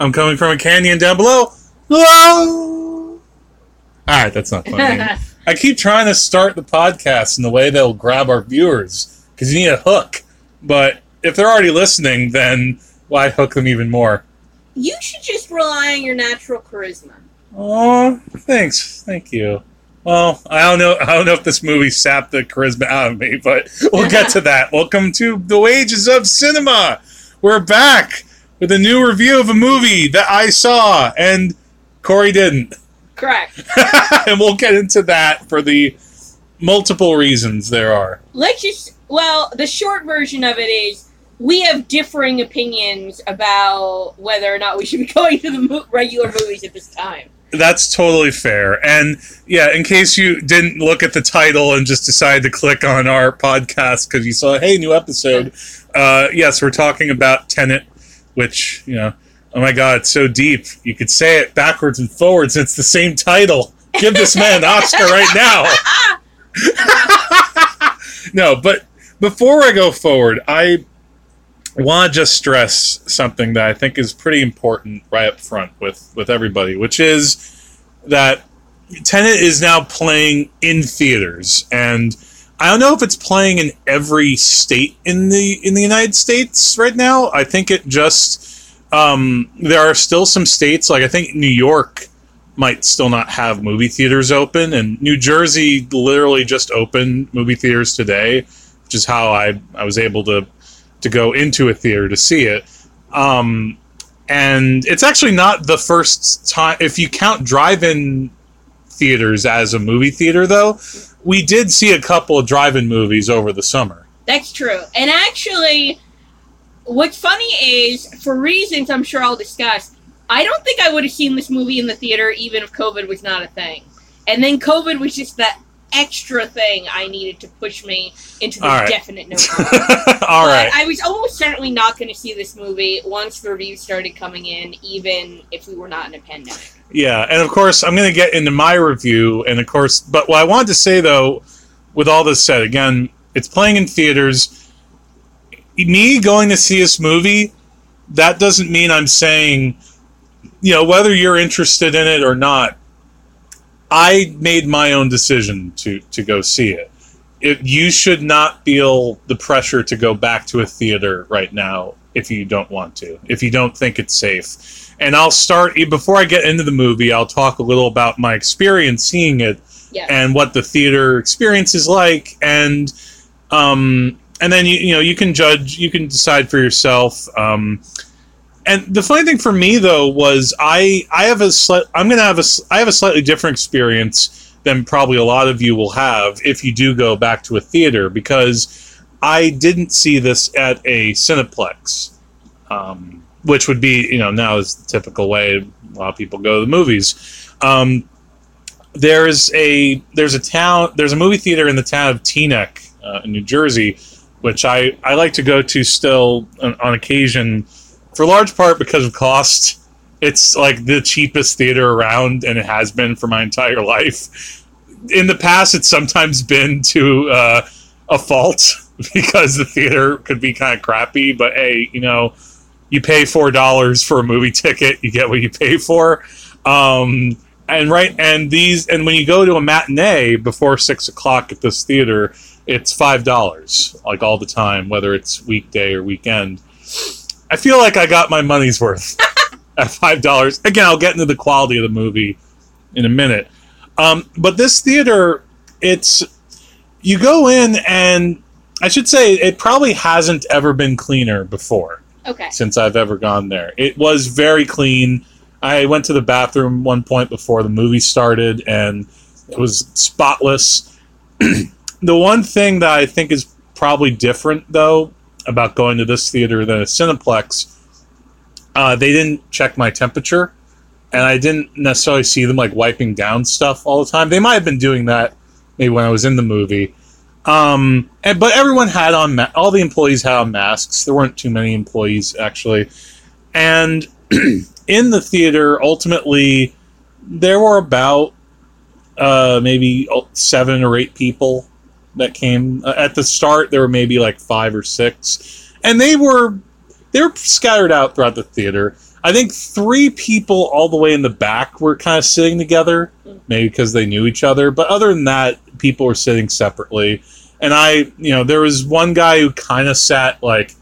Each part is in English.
I'm coming from a canyon down below. Ah! Whoa! Alright, that's not funny. I keep trying to start the podcast in the way that'll grab our viewers because you need a hook. But if they're already listening, then why hook them even more? You should just rely on your natural charisma. Oh, thanks, thank you. Well, I don't know. I don't know if this movie sapped the charisma out of me, but we'll get to that. Welcome to the Wages of Cinema. We're back with a new review of a movie that I saw and Korey didn't, Correct. and we'll get into that for the multiple reasons there are. Let's just. Well, the short version of it is we have differing opinions about whether or not we should be going to the mo- regular movies at this time. That's totally fair. And yeah, in case you didn't look at the title and just decided to click on our podcast because you saw, hey, new episode. Uh, yes, we're talking about Tenet, which, you know, oh my God, it's so deep. You could say it backwards and forwards. It's the same title. Give this man an Oscar right now. no, but before I go forward, I want to just stress something that I think is pretty important right up front with with everybody, which is that Tenet is now playing in theaters, and I don't know if it's playing in every state in the in the United States right now. I think it just um, there are still some states like I think New York might still not have movie theaters open, and New Jersey literally just opened movie theaters today, which is how I I was able to to go into a theater to see it. Um, and it's actually not the first time if you count drive-in theaters as a movie theater though we did see a couple of drive-in movies over the summer That's true. And actually, what's funny is, for reasons I'm sure I'll discuss, I don't think I would have seen this movie in the theater even if COVID was not a thing. And then COVID was just that extra thing I needed to push me into the right. definite no. all right But I was almost certainly not going to see this movie once the reviews started coming in, even if we were not in a pandemic. yeah and of course i'm going to get into my review and of course but what i wanted to say though with all this said again it's playing in theaters me going to see this movie that doesn't mean i'm saying you know whether you're interested in it or not i made my own decision to to go see it it, you should not feel the pressure to go back to a theater right now if you don't want to, if you don't think it's safe. And I'll start before I get into the movie. I'll talk a little about my experience seeing it Yeah. and what the theater experience is like, and um, and then you you know you can judge, you can decide for yourself. Um, and the funny thing for me though was I I have a slight I'm gonna have a I have a slightly different experience than probably a lot of you will have if you do go back to a theater because I didn't see this at a Cineplex, um, which would be you know now is the typical way a lot of people go to the movies. Um, there's a there's a town there's a movie theater in the town of Teaneck uh, in New Jersey, which I I like to go to still on, on occasion, for large part because of cost. It's like the cheapest theater around, and it has been for my entire life. In the past, it's sometimes been to uh, a fault because the theater could be kind of crappy. But hey, you know, you pay four dollars for a movie ticket, you get what you pay for. Um, and right, and these, and when you go to a matinee before six o'clock at this theater, it's five dollars, like all the time, whether it's weekday or weekend. I feel like I got my money's worth at five dollars. Again, I'll get into the quality of the movie in a minute. Um, but this theater, it's you go in and I should say it probably hasn't ever been cleaner before Okay. since I've ever gone there. It was very clean. I went to the bathroom one point before the movie started and it was spotless. the one thing that I think is probably different though about going to this theater than a Cineplex, uh, they didn't check my temperature and I didn't necessarily see them like wiping down stuff all the time. They might have been doing that maybe when I was in the movie. Um, and, but everyone had on ma- all the employees had on masks. There weren't too many employees actually, and in the theater, ultimately, there were about uh, maybe seven or eight people that came uh, at the start. There were maybe like five or six, and they were they were scattered out throughout the theater. I think three people all the way in the back were kind of sitting together, maybe because they knew each other. But other than that, people were sitting separately. And I, you know, there was one guy who kind of sat like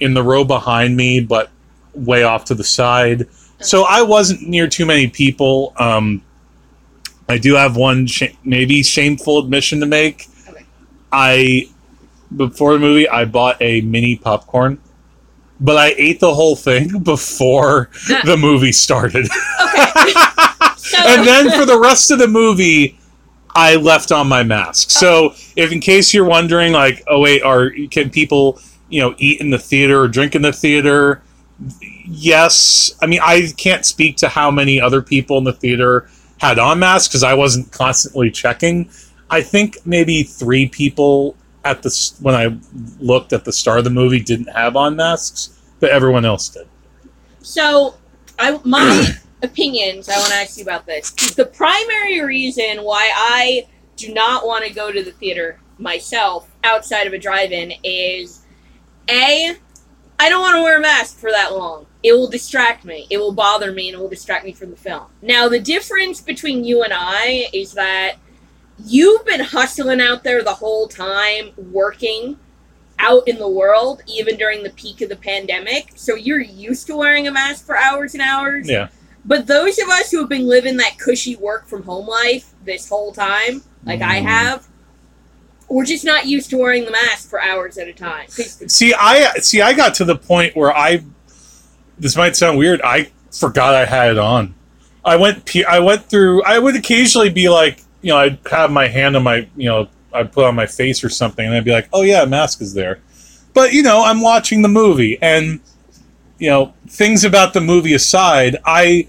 in the row behind me, but way off to the side. So I wasn't near too many people. Um, I do have one sh- maybe shameful admission to make. I before the movie, I bought a mini popcorn, but I ate the whole thing before the movie started. So, and then for the rest of the movie, I left on my mask. So if in case you're wondering, like, oh wait, are can people you know eat in the theater or drink in the theater? Yes, I mean I can't speak to how many other people in the theater had on masks because I wasn't constantly checking. I think maybe three people at the when I looked at the start of the movie didn't have on masks, but everyone else did. So, I my opinions. I want to ask you about this. The primary reason why I do not want to go to the theater myself outside of a drive-in is a I don't want to wear a mask for that long. It will distract me. It will bother me, and it will distract me from the film. Now, the difference between you and I is that you've been hustling out there the whole time, working out in the world, even during the peak of the pandemic. So you're used to wearing a mask for hours and hours. Yeah. But those of us who have been living that cushy work from home life this whole time, like I Mm. have, we're just not used to wearing the mask for hours at a time. See, I see. I got to the point where I. This might sound weird. I forgot I had it on. I went. I went through. I would occasionally be like, you know, I'd have my hand on my, you know, I'd put on my face or something, and I'd be like, oh yeah, a mask is there. But you know, I'm watching the movie, and you know, things about the movie aside, I,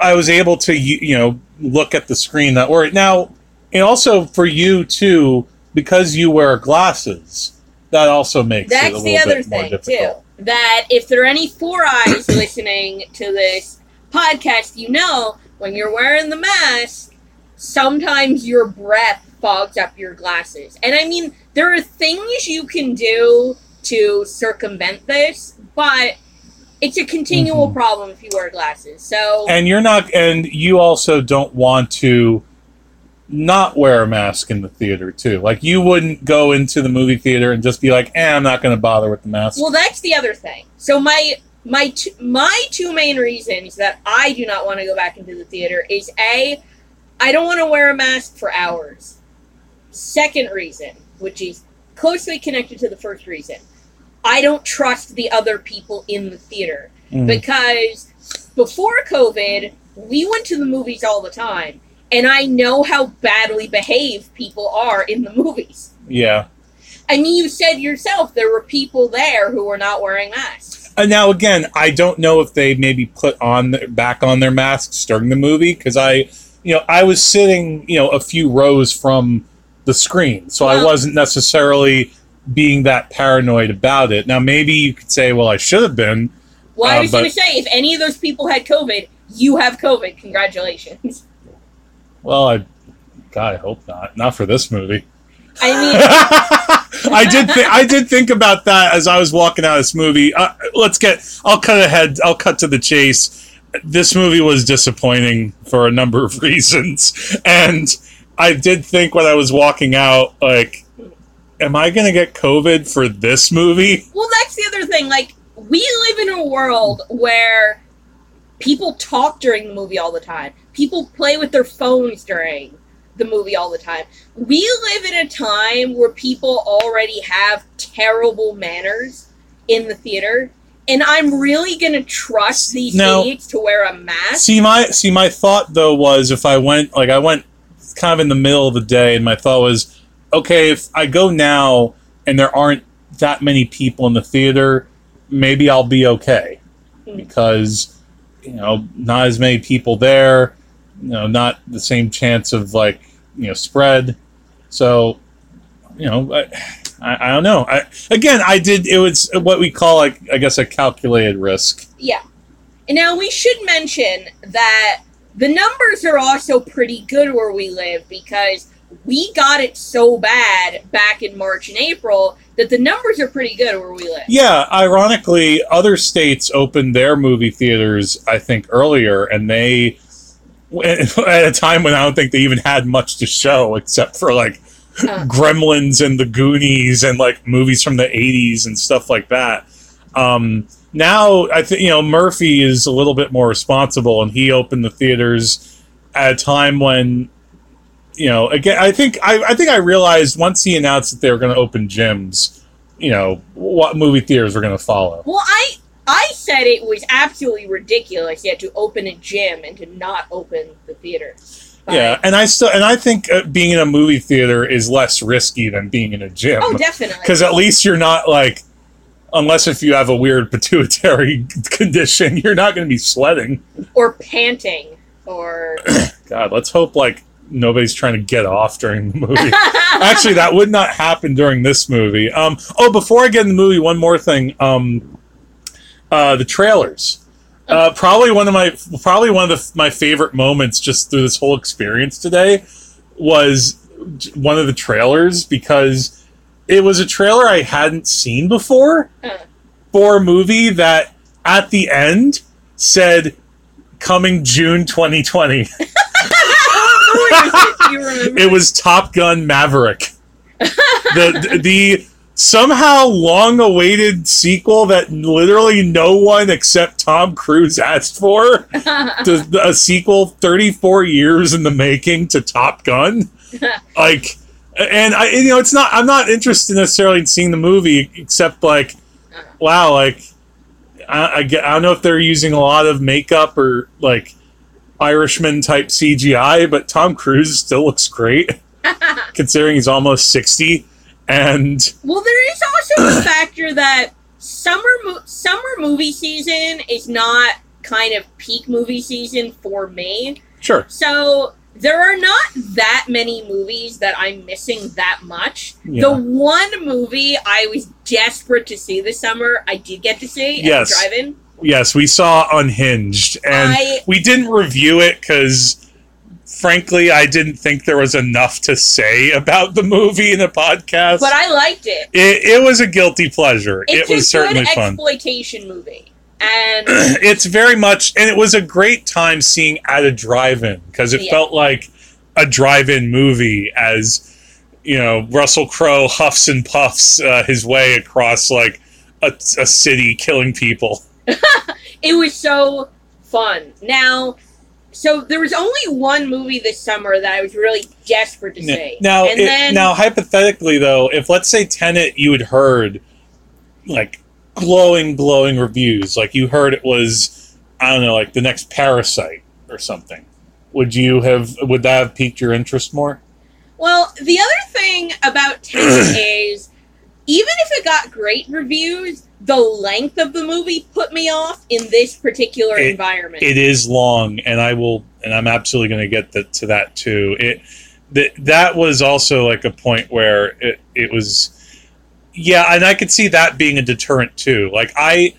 I was able to, you know, look at the screen that were now, and also for you too, because you wear glasses. That also makes it a That's little the other bit thing too. That if there are any four eyes listening to this podcast, you know when you're wearing the mask, sometimes your breath fogs up your glasses. And I mean, there are things you can do to circumvent this, but it's a continual Mhm. problem if you wear glasses. So And you're not, and you also don't want to not wear a mask in the theater too. Like you wouldn't go into the movie theater and just be like, "Eh, I'm not going to bother with the mask." Well, that's the other thing. So my my t- my two main reasons that I do not want to go back into the theater is a I don't want to wear a mask for hours. Second reason, which is closely connected to the first reason, I don't trust the other people in the theater Mm. because before COVID, we went to the movies all the time, and I know how badly behaved people are in the movies. yeah. I mean, you said yourself there were people there who were not wearing masks. And now again, I don't know if they maybe put on their, back on their masks during the movie because I, you know, I was sitting, you know, a few rows from the screen, so I wasn't necessarily being that paranoid about it. Now maybe you could say, well, I should have been. Well, I Uh, was going to say, if any of those people had COVID, you have COVID. Congratulations. Well, I, God, I hope not. Not for this movie. I mean, I did. Th- I did think about that as I was walking out of this movie. Uh, let's get. I'll cut ahead. I'll cut to the chase. This movie was disappointing for a number of reasons, and I did think when I was walking out, like, am I going to get COVID for this movie? well, that's the other thing. Like, we live in a world where people talk during the movie all the time. People play with their phones during the movie all the time. We live in a time where people already have terrible manners in the theater. And I'm really gonna trust these No. idiots to wear a mask. See my see my thought though was if I went like I went kind of in the middle of the day and my thought was okay if I go now and there aren't that many people in the theater maybe I'll be okay Hmm. because you know not as many people there you know not the same chance of like you know spread so you know I, I, I don't know I again I did it was what we call like I guess a calculated risk Yeah. And now we should mention that the numbers are also pretty good where we live because we got it so bad back in March and April that the numbers are pretty good where we live. Yeah, ironically, other states opened their movie theaters, I think, earlier, and they, at a time when I don't think they even had much to show except for like Uh. Gremlins and The Goonies and like movies from the 80s and stuff like that. Um, now, I think, you know, Murphy is a little bit more responsible and he opened the theaters at a time when. You know, again, I think I, I think I realized once he announced that they were going to open gyms, you know what movie theaters were going to follow. Well, I I said it was absolutely ridiculous yet to open a gym and to not open the theater. But- Yeah, and I still and I think uh, being in a movie theater is less risky than being in a gym Oh, definitely. because at least you're not like, unless if you have a weird pituitary condition, you're not going to be sweating. or panting or God, let's hope like nobody's trying to get off during the movie. Actually, that would not happen during this movie. Um, oh, before I get in the movie, one more thing. Um, uh, the trailers. Uh, probably one of my probably one of the, my favorite moments just through this whole experience today was one of the trailers because it was a trailer I hadn't seen before Uh. for a movie that at the end said coming June 2020. Do you remember? It was Top Gun Maverick. the the somehow long awaited sequel that literally no one except Tom Cruise asked for. The- a sequel 34 years in the making to Top Gun. Like and I you know it's not I'm not interested necessarily in seeing the movie except like wow like I, I, get, I don't know if they're using a lot of makeup or like Irishman type CGI, but Tom Cruise still looks great considering he's almost 60 and well, there is also the factor that summer mo- summer movie season is not kind of peak movie season for me. sure So there are not that many movies that I'm missing that much. Yeah. The one movie I was desperate to see this summer, I did get to see at Yes. the drive-in. yes we saw unhinged and I- we didn't review it because frankly i didn't think there was enough to say about the movie in the podcast But I liked it. it, it was a guilty pleasure It's it was certainly fun exploitation movie, and it's very much and it was a great time seeing at a drive-in because it Yeah. felt like a drive-in movie as you know russell crowe huffs and puffs uh, his way across like a, a city killing people it was so fun. Now, so there was only one movie this summer that I was really desperate to see. now and it- then now hypothetically though if let's say tenet you had heard like glowing glowing reviews like you heard it was i don't know like the next parasite or something would you have would that have piqued your interest more Well, the other thing about Tenet is, even if it got great reviews, the length of the movie put me off in this particular It- environment. it is long and i will and i'm absolutely going to get the, to that too. It that that was also like a point where it, it was yeah and i could see that being a deterrent too. Like i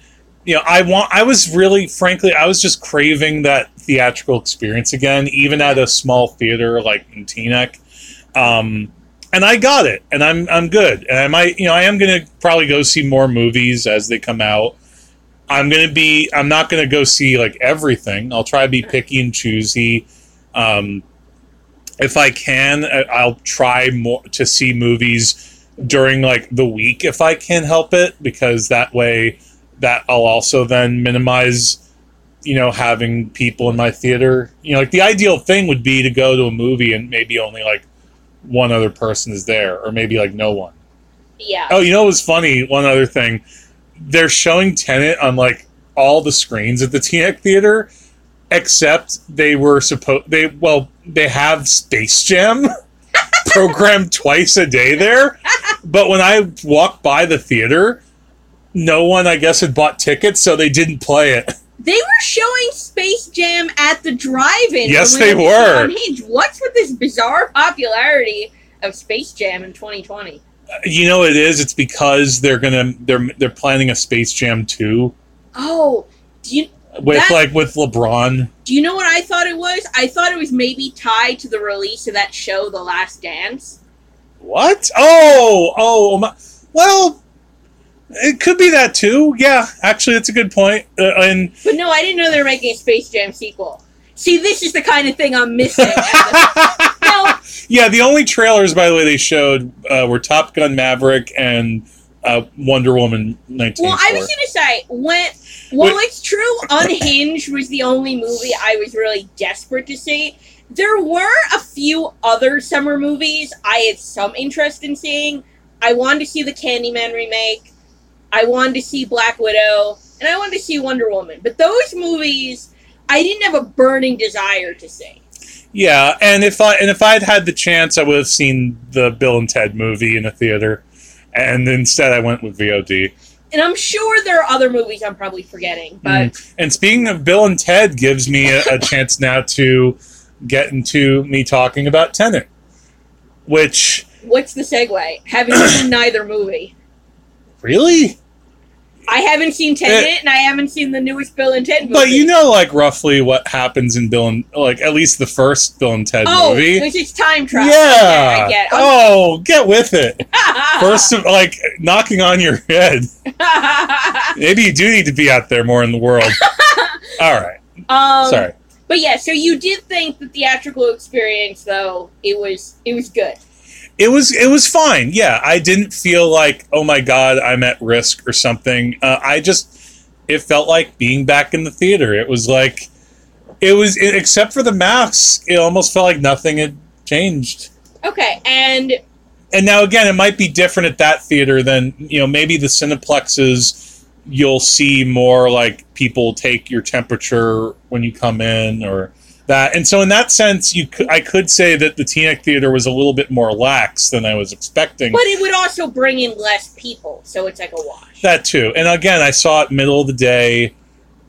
you know i want i was really frankly i was just craving that theatrical experience again even at a small theater like in teaneck. Um and i got it and i'm i'm good and i might you know i am to probably go see more movies as they come out I'm gonna be. I'm not gonna go see like everything. I'll try to be picky and choosy. Um, if I can, I'll try more to see movies during like the week if I can help it, because that way, that I'll also then minimize, you know, having people in my theater. You know, like the ideal thing would be to go to a movie and maybe only like one other person is there, or maybe like no one. yeah. Oh, you know what was funny? One other thing. They're showing Tenet on like all the screens at the Teaneck Theater, except they were supposed they well, they have Space Jam programmed twice a day there. But when I walked by the theater, no one I guess had bought tickets, so they didn't play it. They were showing Space Jam at the drive-in. Yes, they went to see were. What's with this bizarre popularity of Space Jam in 2020? Uh, you know what it is? It's because they're gonna they're they're planning a Space Jam 2. Oh, do you? with That- like with LeBron. Do you know what I thought it was? I thought it was maybe tied to the release of that show, The Last Dance. What? Oh, oh, oh my, well, it could be that too. Yeah, actually, that's a good point. Uh, and But no, I didn't know they were making a Space Jam sequel. See, this is the kind of thing I'm missing. no, yeah, the only trailers, by the way, they showed uh, were Top Gun Maverick and uh, Wonder Woman 19. well, I was gonna say when. Wait. it's true, Unhinged was the only movie I was really desperate to see. There were a few other summer movies I had some interest in seeing. I wanted to see the Candyman remake. I wanted to see Black Widow, and I wanted to see Wonder Woman. But those movies, I didn't have a burning desire to see. Yeah, and if I and if I'd had the chance, I would have seen the Bill and Ted movie in a theater, and instead I went with VOD. And I'm sure there are other movies I'm probably forgetting, mm. but And speaking of Bill and Ted, gives me a, a chance now to get into me talking about Tenet, which what's the segue? Having seen neither movie. really, I haven't seen Tenet, and I haven't seen the newest Bill and Ted movie. but you know, like roughly what happens in Bill and like at least the first Bill and Ted oh, movie. because it's time travel. Yeah. I get. Oh, get with it. First, of, like knocking on your head. Maybe you do need to be out there more in the world. All right. um, Sorry. But yeah, so you did think the theatrical experience, though, it was it was good. It was it was fine. Yeah, I didn't feel like oh my god I'm at risk or something. Uh, I just it felt like being back in the theater. It was like it was except for the masks. It almost felt like nothing had changed. Okay, and And now again, it might be different at that theater than you know maybe the cineplexes. You'll see more like people take your temperature when you come in or that. And so in that sense, you could, I could say that the Teaneck Theater was a little bit more lax than I was expecting. but it would also bring in less people, so it's like a wash. That too. And again, I saw it middle of the day.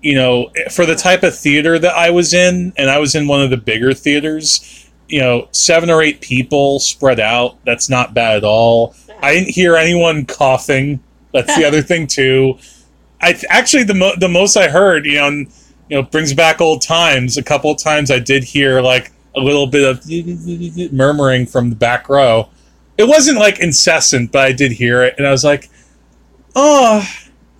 You know, for the type of theater that I was in, and I was in one of the bigger theaters. You know, seven or eight people spread out. That's not bad at all. I didn't hear anyone coughing. That's the other thing too. I th- actually the mo- the most I heard, you know, you know, brings back old times. A couple of times I did hear like a little bit of murmuring from the back row. It wasn't like incessant, but I did hear it, and I was like, "Oh,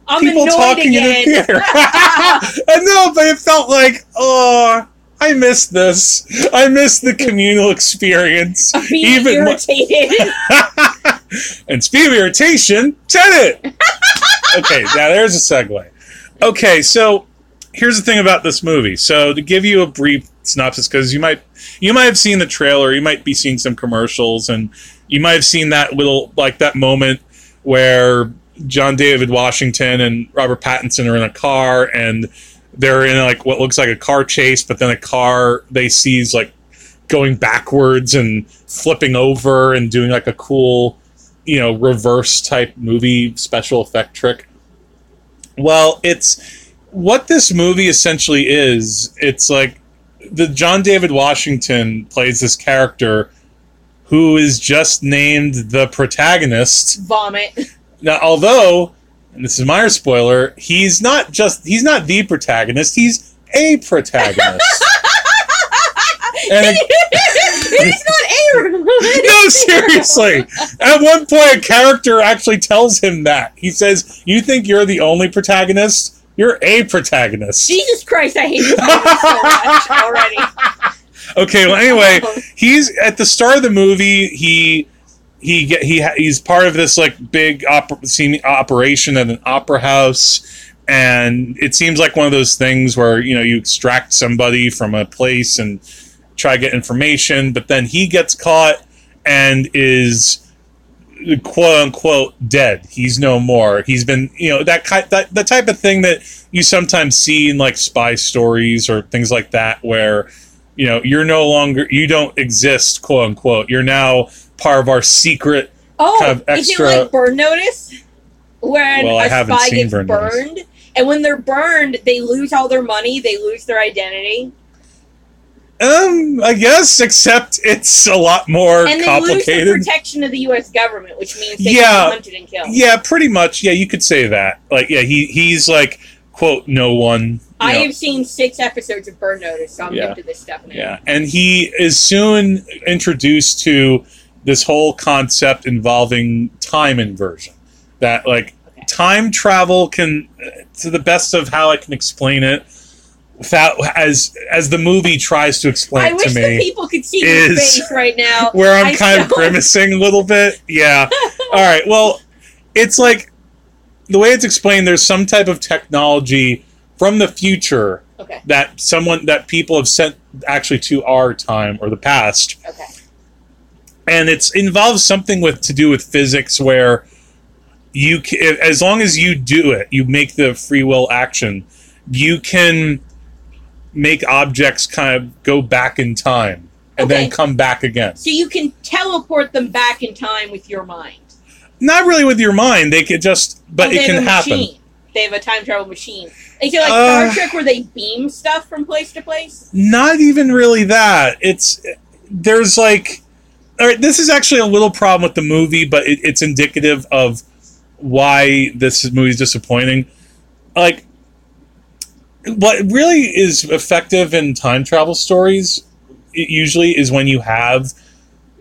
I'm people talking in the theater." I know, but it felt like, "Oh, I miss this. I miss the communal experience." Being Even irritated. and speed of irritation, Tenet. okay, now there's a segue. Okay, so here's the thing about this movie. So to give you a brief synopsis, because you might you might have seen the trailer, you might be seeing some commercials, and you might have seen that little like that moment where John David Washington and Robert Pattinson are in a car and they're in like what looks like a car chase, but then a car they see is like going backwards and flipping over and doing like a cool, you know, reverse type movie special effect trick. Well, it's what this movie essentially is. It's like the John David Washington plays this character who is just named the protagonist. Vomit. Now, although, and this is my spoiler, he's not just he's not the protagonist, he's a protagonist. and it's not air. no, seriously. At one point, a character actually tells him that. He says, "You think you're the only protagonist? You're a protagonist." Jesus Christ, I hate this so much already. Okay. Well, anyway, oh. he's at the start of the movie. He he get he he's part of this like big opera, operation at an opera house. And it seems like one of those things where you know you extract somebody from a place and try to get information, but then he gets caught and is quote unquote dead. He's no more. He's been, you know, that ki- that the type of thing that you sometimes see in like spy stories or things like that, where you know you're no longer, you don't exist, quote unquote. You're now part of our secret. Oh, Kind of is it extra- like Burn Notice? When Well, a spy gets Burn Notice. burned, and when they're burned, they lose all their money, they lose their identity, Um, I guess, except it's a lot more and they lose the complicated. protection of the U.S. government, which means they Yeah. get hunted and killed. Yeah, pretty much. Yeah, you could say that. Like, yeah, he he's like quote no one I know- have seen six episodes of Burn Notice, so I'm Yeah. hip to this stuff now. Yeah, and he is soon introduced to this whole concept involving time inversion. That like Okay. time travel can, to the best of how I can explain it, without as as the movie tries to explain I it wish to the me, people could see is- your face right now. where I'm I kind of don't. grimacing a little bit. Yeah. All right. Well, it's like the way it's explained. There's some type of technology from the future Okay. that someone that people have sent actually to our time or the past Okay. and it's involves something with to do with physics where you as long as you do it you make the free will action you can make objects kind of go back in time and then come back again So you can teleport them back in time with your mind. not really with your mind they could just but Oh, it can happen Machine. They have a time travel machine. You know, like Uh, Star Trek, where they beam stuff from place to place. not even really that it's there's like all right this is actually a little problem with the movie but it, it's indicative of why this movie is disappointing like what really is effective in time travel stories it usually is when you have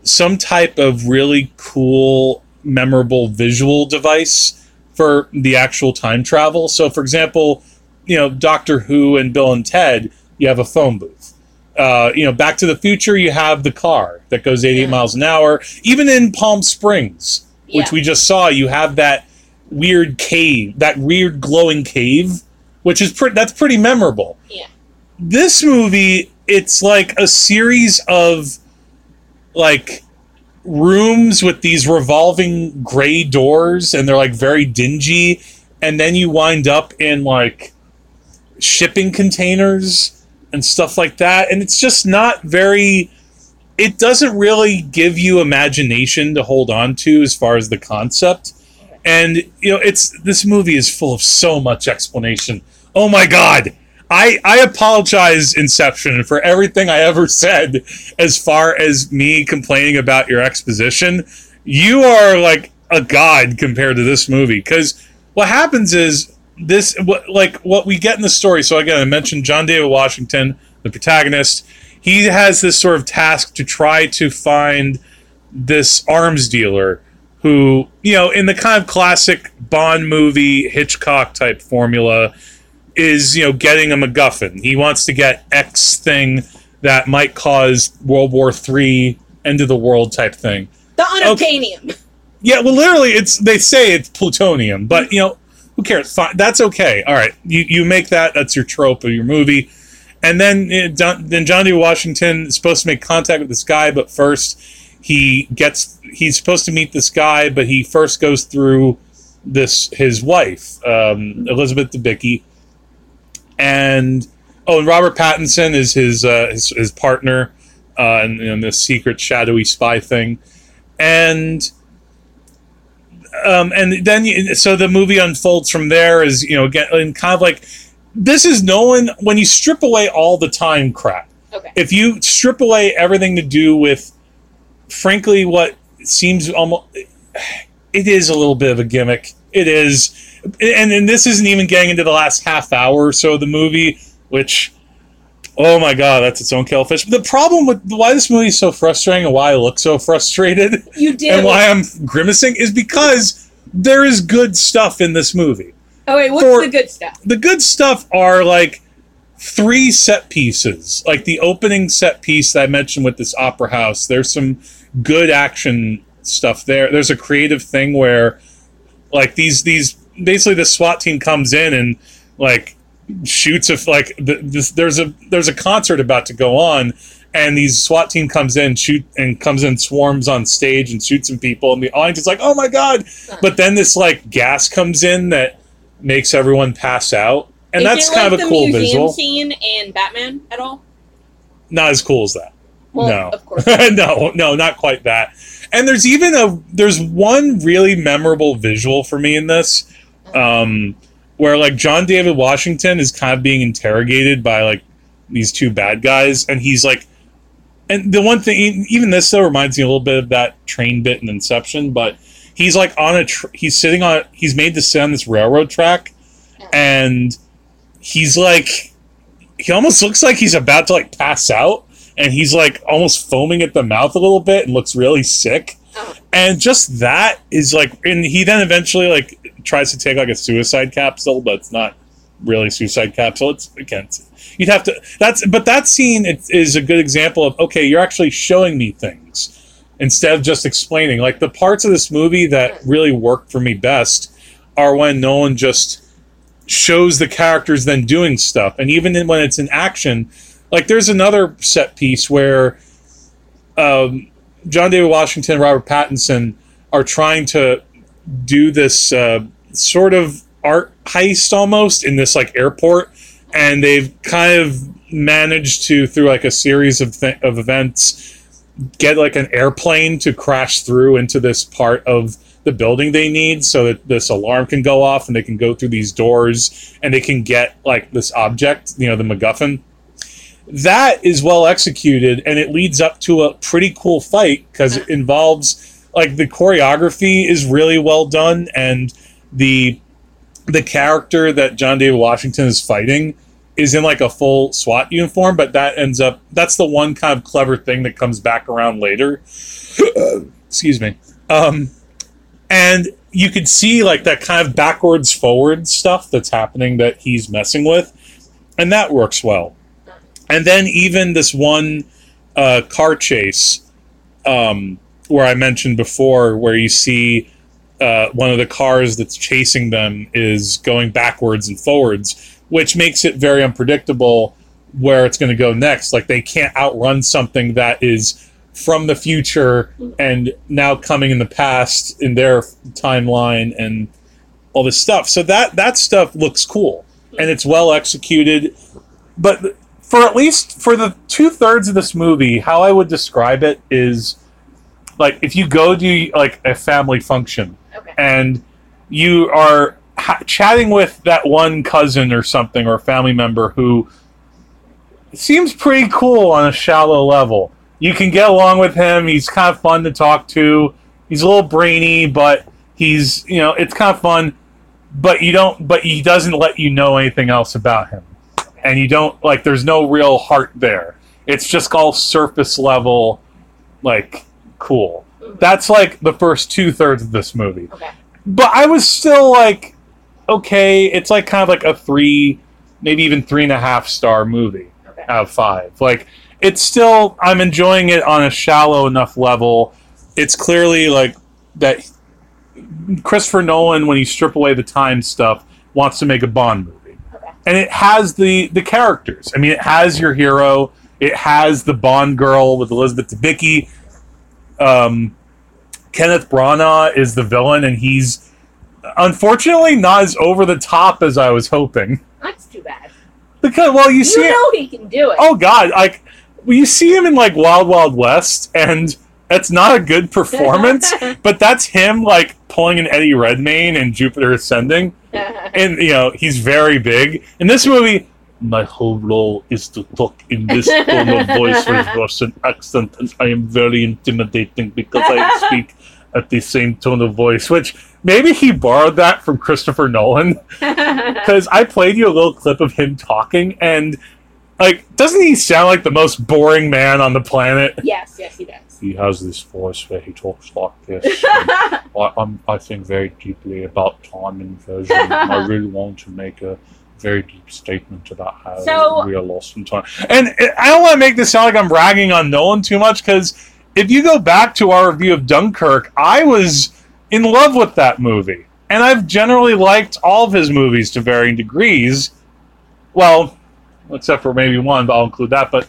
some type of really cool memorable visual device for the actual time travel so for example you know doctor who and bill and ted you have a phone booth uh, you know back to the future you have the car that goes 88 Yeah. miles an hour even in palm springs which Yeah. we just saw you have that weird cave that weird glowing cave which is pretty that's pretty memorable Yeah. this movie it's like a series of like rooms with these revolving gray doors and they're like very dingy and then you wind up in like shipping containers and stuff like that and it's just not very it doesn't really give you imagination to hold on to as far as the concept and you know it's this movie is full of so much explanation oh my god. I i apologize inception for everything i ever said as far as me complaining about your exposition. You are like a god compared to this movie because what happens is this what like what we get in the story so again i mentioned john david washington the protagonist. He has this sort of task to try to find this arms dealer who you know in the kind of classic bond movie hitchcock type formula is you know getting a macguffin he wants to get x thing that might cause world war three end of the world type thing The unobtainium. yeah, well, literally, it's they say it's plutonium, but you know, who cares? Fine, that's okay. All right, you you make that. That's your trope of your movie, and then John, then John D. Washington is supposed to make contact with this guy, but first he gets he's supposed to meet this guy, but he first goes through this his wife, um, Elizabeth Debicki, and oh, and Robert Pattinson is his uh, his, his partner uh, in, in this secret shadowy spy thing, and um, and then you, so the movie unfolds from there is you know again and kind of like this is Nolan when you strip away all the time crap. Okay. If you strip away everything to do with, frankly, what seems almost it is a little bit of a gimmick. It is, and and this isn't even getting into the last half hour or so of the movie, which. Oh my god, that's its own fish. The problem with why this movie is so frustrating and why I look so frustrated You did. and why I'm grimacing is because there is good stuff in this movie. oh wait, what's for- the good stuff? The good stuff are like three set pieces, like the opening set piece that I mentioned with this opera house. There's some good action stuff there. There's a creative thing where like these these basically the SWAT team comes in and like shoots if like th- this, there's a there's a concert about to go on and these SWAT team comes in shoot and comes in swarms on stage and shoots some people and the audience is like oh my god! But then this like gas comes in that makes everyone pass out and Is that's it kind like of a the cool visual. scene in Batman at all? not as cool as that Well, no. of course. no no not quite that. And there's even a there's one really memorable visual for me in this um where like john david washington is kind of being interrogated by like these two bad guys and he's like and the one thing even this though reminds me a little bit of that train bit in inception but he's like on a tr- he's sitting on he's made to sit on this railroad track and he's like he almost looks like he's about to like pass out and he's like almost foaming at the mouth a little bit and looks really sick. Oh. and just that is like and he then eventually like tries to take like a suicide capsule but it's not really suicide capsule. It's again you'd have to that's but that scene is- is a good example of okay you're actually showing me things instead of just explaining. Like the parts of this movie that really work for me best are when Nolan just shows the characters then doing stuff. And even when it's in action like there's another set piece where um, john david washington and robert pattinson are trying to do this uh, sort of art heist almost in this like airport and they've kind of managed to through like a series of, th- of events get like an airplane to crash through into this part of the building they need so that this alarm can go off and they can go through these doors and they can get like this object you know the macguffin that is well executed and it leads up to a pretty cool fight because it involves like the choreography is really well done and the the character that John David Washington is fighting is in like a full SWAT uniform, but that ends up that's the one kind of clever thing that comes back around later. Excuse me. Um, and you could see like that kind of backwards forward stuff that's happening that he's messing with, and that works well. And then even this one uh, car chase, um, where I mentioned before, where you see uh, one of the cars that's chasing them is going backwards and forwards, which makes it very unpredictable where it's going to go next. Like they can't outrun something that is from the future and now coming in the past in their timeline and all this stuff. So that that stuff looks cool and it's well executed. But for at least for the two thirds of this movie, how I would describe it is like if you go to like a family function Okay. and you are ha- chatting with that one cousin or something or family member who seems pretty cool on a shallow level. You can get along with him. He's kind of fun to talk to. He's a little brainy, but he's you know it's kind of fun. But you don't. But he doesn't let you know anything else about him, and you don't like. There's no real heart there. It's just all surface level, like cool. Mm-hmm. That's like the first two thirds of this movie Okay. but I was still like, okay, it's like kind of like a three, maybe even three and a half star movie Okay. out of five. Like, it's still, I'm enjoying it on a shallow enough level. It's clearly like that Christopher Nolan, when you strip away the time stuff, wants to make a Bond movie. And it has the the characters. I mean, it has your hero. It has the Bond girl with Elizabeth Debicki. Um, Kenneth Branagh is the villain, and he's unfortunately not as over the top as I was hoping. That's too bad. Because well, you see, You know he can do it. oh god, like well, you see him in like Wild Wild West, and that's not a good performance. but that's him like pulling an Eddie Redmayne in Jupiter Ascending, and you know he's very big in this movie. My whole role is to talk in this tone of voice with Russian accent, and I am very intimidating because I speak at the same tone of voice. Which maybe he borrowed that from Christopher Nolan because I played you a little clip of him talking, and like, doesn't he sound like the most boring man on the planet? yes, yes, he does. He has this voice where he talks like this. I, I'm, I think very deeply about time inversion. I really want to make a very deep statement about how So- we are lost in time. And eh, I don't want to make this sound like I'm ragging on Nolan too much because if you go back to our review of Dunkirk, I was in love with that movie. And I've generally liked all of his movies to varying degrees. Well, except for maybe one, but I'll include that. But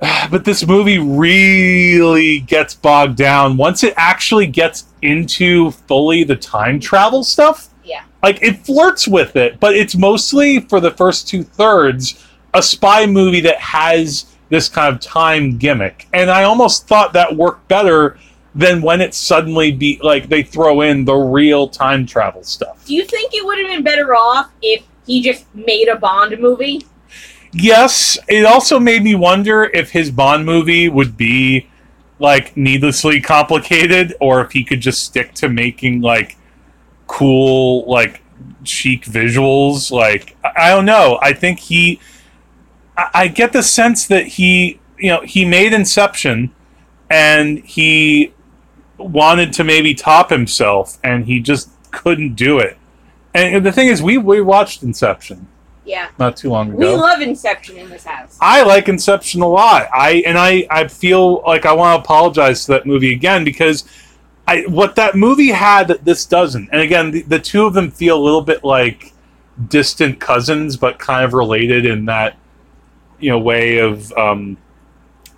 but this movie really gets bogged down once it actually gets into fully the time travel stuff. Yeah. Like it flirts with it, but it's mostly for the first two thirds a spy movie that has this kind of time gimmick. And I almost thought that worked better than when it suddenly be like they throw in the real time travel stuff. Do you think it would have been better off if he just made a Bond movie? Yes, it also made me wonder if his Bond movie would be like needlessly complicated or if he could just stick to making like cool like chic visuals like I don't know. I think he. I get the sense that he, you know, he made Inception, and he wanted to maybe top himself, and he just couldn't do it. And the thing is, we we watched Inception Yeah. not too long ago. We love Inception in this house. I like Inception a lot. I and I I feel like I want to apologize to that movie again because I what that movie had that this doesn't. And again, the, the two of them feel a little bit like distant cousins, but kind of related in that you know way of um,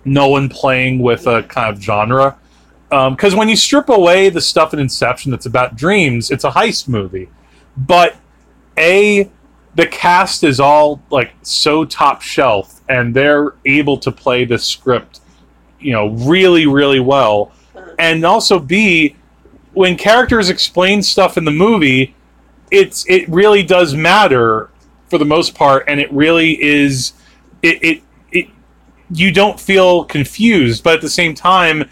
Nolan playing with a kind of genre. Because when you strip away the stuff in Inception that's about dreams, it's a heist movie. But a the cast is all like so top shelf and they're able to play the script you know really really well. And also b when characters explain stuff in the movie it's it really does matter for the most part and it really is it it, it you don't feel confused but at the same time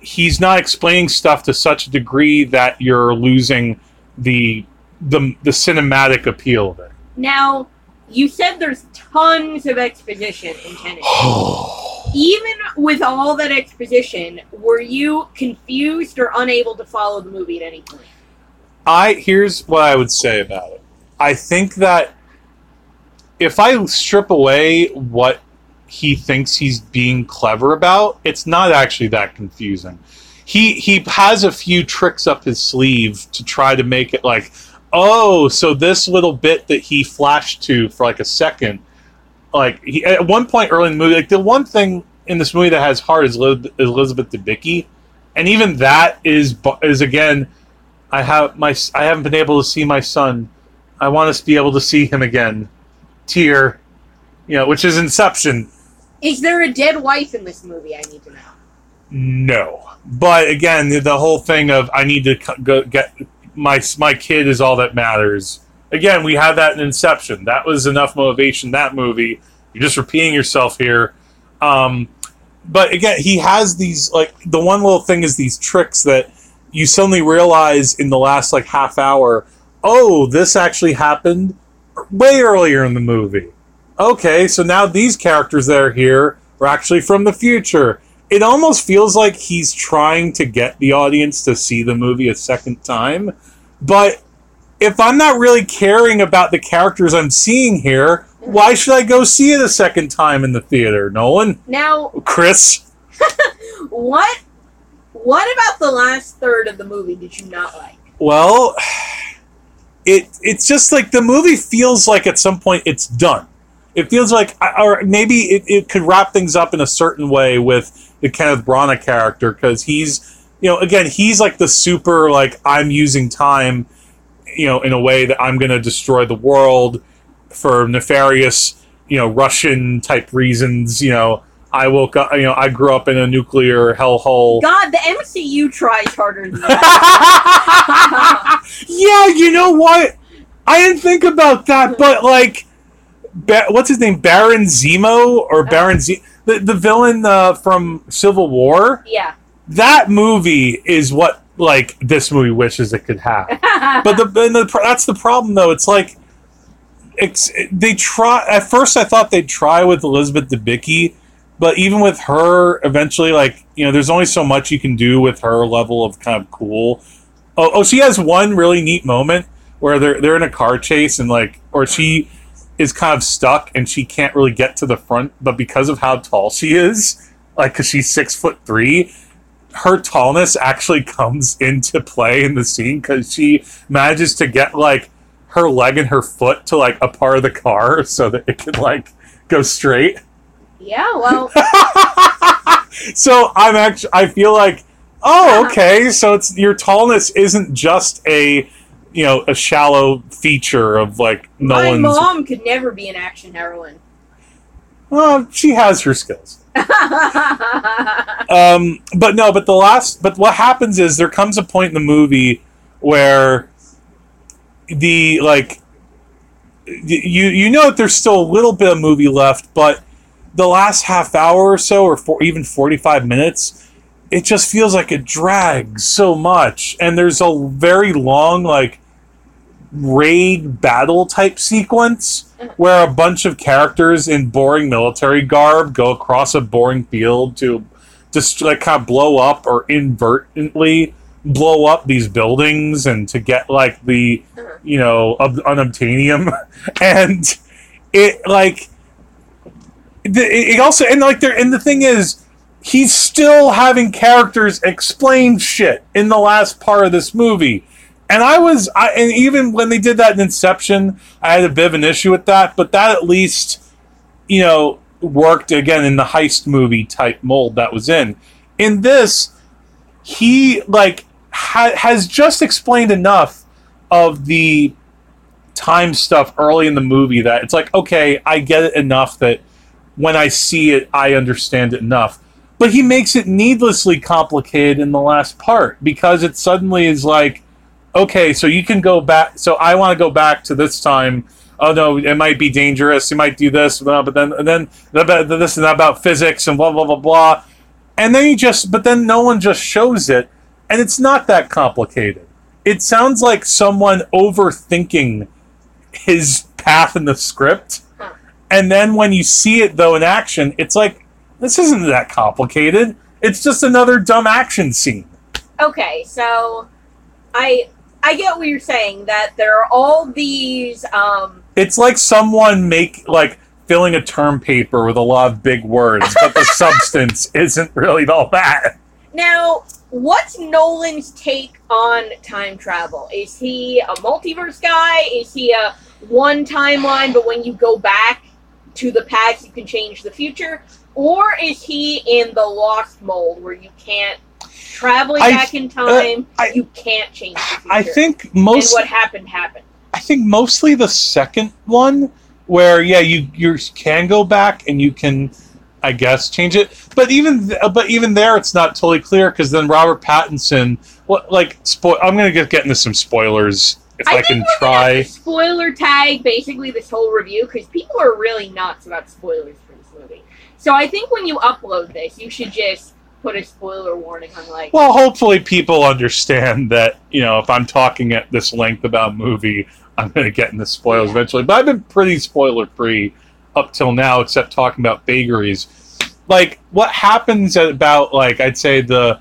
he's not explaining stuff to such a degree that you're losing the the the cinematic appeal of it Now, you said there's tons of exposition in Tenet. Even with all that exposition, were you confused or unable to follow the movie at any point? I here's what I would say about it. I think that if I strip away what he thinks he's being clever about, it's not actually that confusing. He he has a few tricks up his sleeve to try to make it like, oh, so this little bit that he flashed to for like a second, like he, at one point early in the movie, like the one thing in this movie that has heart is Elizabeth Debicki, and even that is is again I have my I haven't been able to see my son. I want us to be able to see him again. Tear, you know, which is Inception. Is there a dead wife in this movie? I need to know. No, but again, the, the whole thing of I need to go get my my kid is all that matters. Again, we had that in Inception. That was enough motivation. That movie. You're just repeating yourself here. Um, but again, he has these like the one little thing is these tricks that you suddenly realize in the last like half hour. Oh, this actually happened way earlier in the movie. Okay, so now these characters that are here are actually from the future. It almost feels like he's trying to get the audience to see the movie a second time. But if I'm not really caring about the characters I'm seeing here, why should I go see it a second time in the theater, Nolan? Now, Chris? what what about the last third of the movie did you not like? Well, it it's just like the movie feels like at some point it's done. It feels like, or maybe it, it could wrap things up in a certain way with the Kenneth Branagh character because he's, you know, again he's like the super like I'm using time, you know, in a way that I'm going to destroy the world for nefarious, you know, Russian type reasons. You know, I woke up, you know, I grew up in a nuclear hellhole. God, the MCU tries harder than that. yeah, you know what? I didn't think about that, but like, ba- what's his name? Baron Zemo or uh-huh. Baron Z? The the villain uh, from Civil War. yeah. That movie is what like this movie wishes it could have. but the, and the that's the problem though. It's like it's they try at first. I thought they'd try with Elizabeth Debicki, but even with her, eventually, like you know, there's only so much you can do with her level of kind of cool. Oh, oh, she has one really neat moment where they're they're in a car chase and like, or she is kind of stuck and she can't really get to the front, but because of how tall she is, like because she's six foot three, her tallness actually comes into play in the scene because she manages to get like her leg and her foot to like a part of the car so that it can like go straight. yeah, well, So I'm actually I feel like oh okay so it's your tallness isn't just a you know a shallow feature of like my Nolan's. mom could never be an action heroine. Well, she has her skills. um, but no, but the last, but what happens is there comes a point in the movie where the like you you know that there's still a little bit of movie left, but the last half hour or so, or for even forty five minutes, it just feels like it drags so much, and there's a very long like raid battle type sequence where a bunch of characters in boring military garb go across a boring field to just like kind of blow up or inadvertently blow up these buildings and to get like the you know ob- unobtainium. And it like it also and like there and the thing is he's still having characters explain shit in the last part of this movie and i was i and even when they did that in inception i had a bit of an issue with that but that at least you know worked again in the heist movie type mold that was in. In this he like ha- has just explained enough of the time stuff early in the movie that it's like okay i get it enough that when i see it i understand it enough. But he makes it needlessly complicated in the last part because it suddenly is like okay so you can go back so i want to go back to this time. Oh no it might be dangerous you might do this but then and then this is about physics and blah blah blah blah. And then you just but then no one just shows it and it's not that complicated. It sounds like someone overthinking his path in the script. And then when you see it though in action it's like this isn't that complicated. It's just another dumb action scene. Okay, so I I get what you're saying that there are all these um it's like someone make like filling a term paper with a lot of big words but the substance isn't really all that now what's Nolan's take on time travel? Is he a multiverse guy? Is he a one timeline but when you go back to the past you can change the future? Or is he in the lost mold where you can't traveling I- back in uh, time, I- you can't change the future? i think most. and what happened happened. I think mostly the second one, where yeah, you you can go back and you can, I guess, change it. But even th- uh, but even there, it's not totally clear because then Robert Pattinson, what like spo- I'm gonna get, get into some spoilers if I, think can try. spoiler tag basically this whole review because people are really nuts about spoilers for this movie. So I think when you upload this, you should just put a spoiler warning on like. Well, hopefully people understand that you know if I'm talking at this length about a movie, I'm gonna get into spoilers Yeah. eventually. But I've been pretty spoiler free up till now, except talking about vagaries. Like what happens at about like I'd say the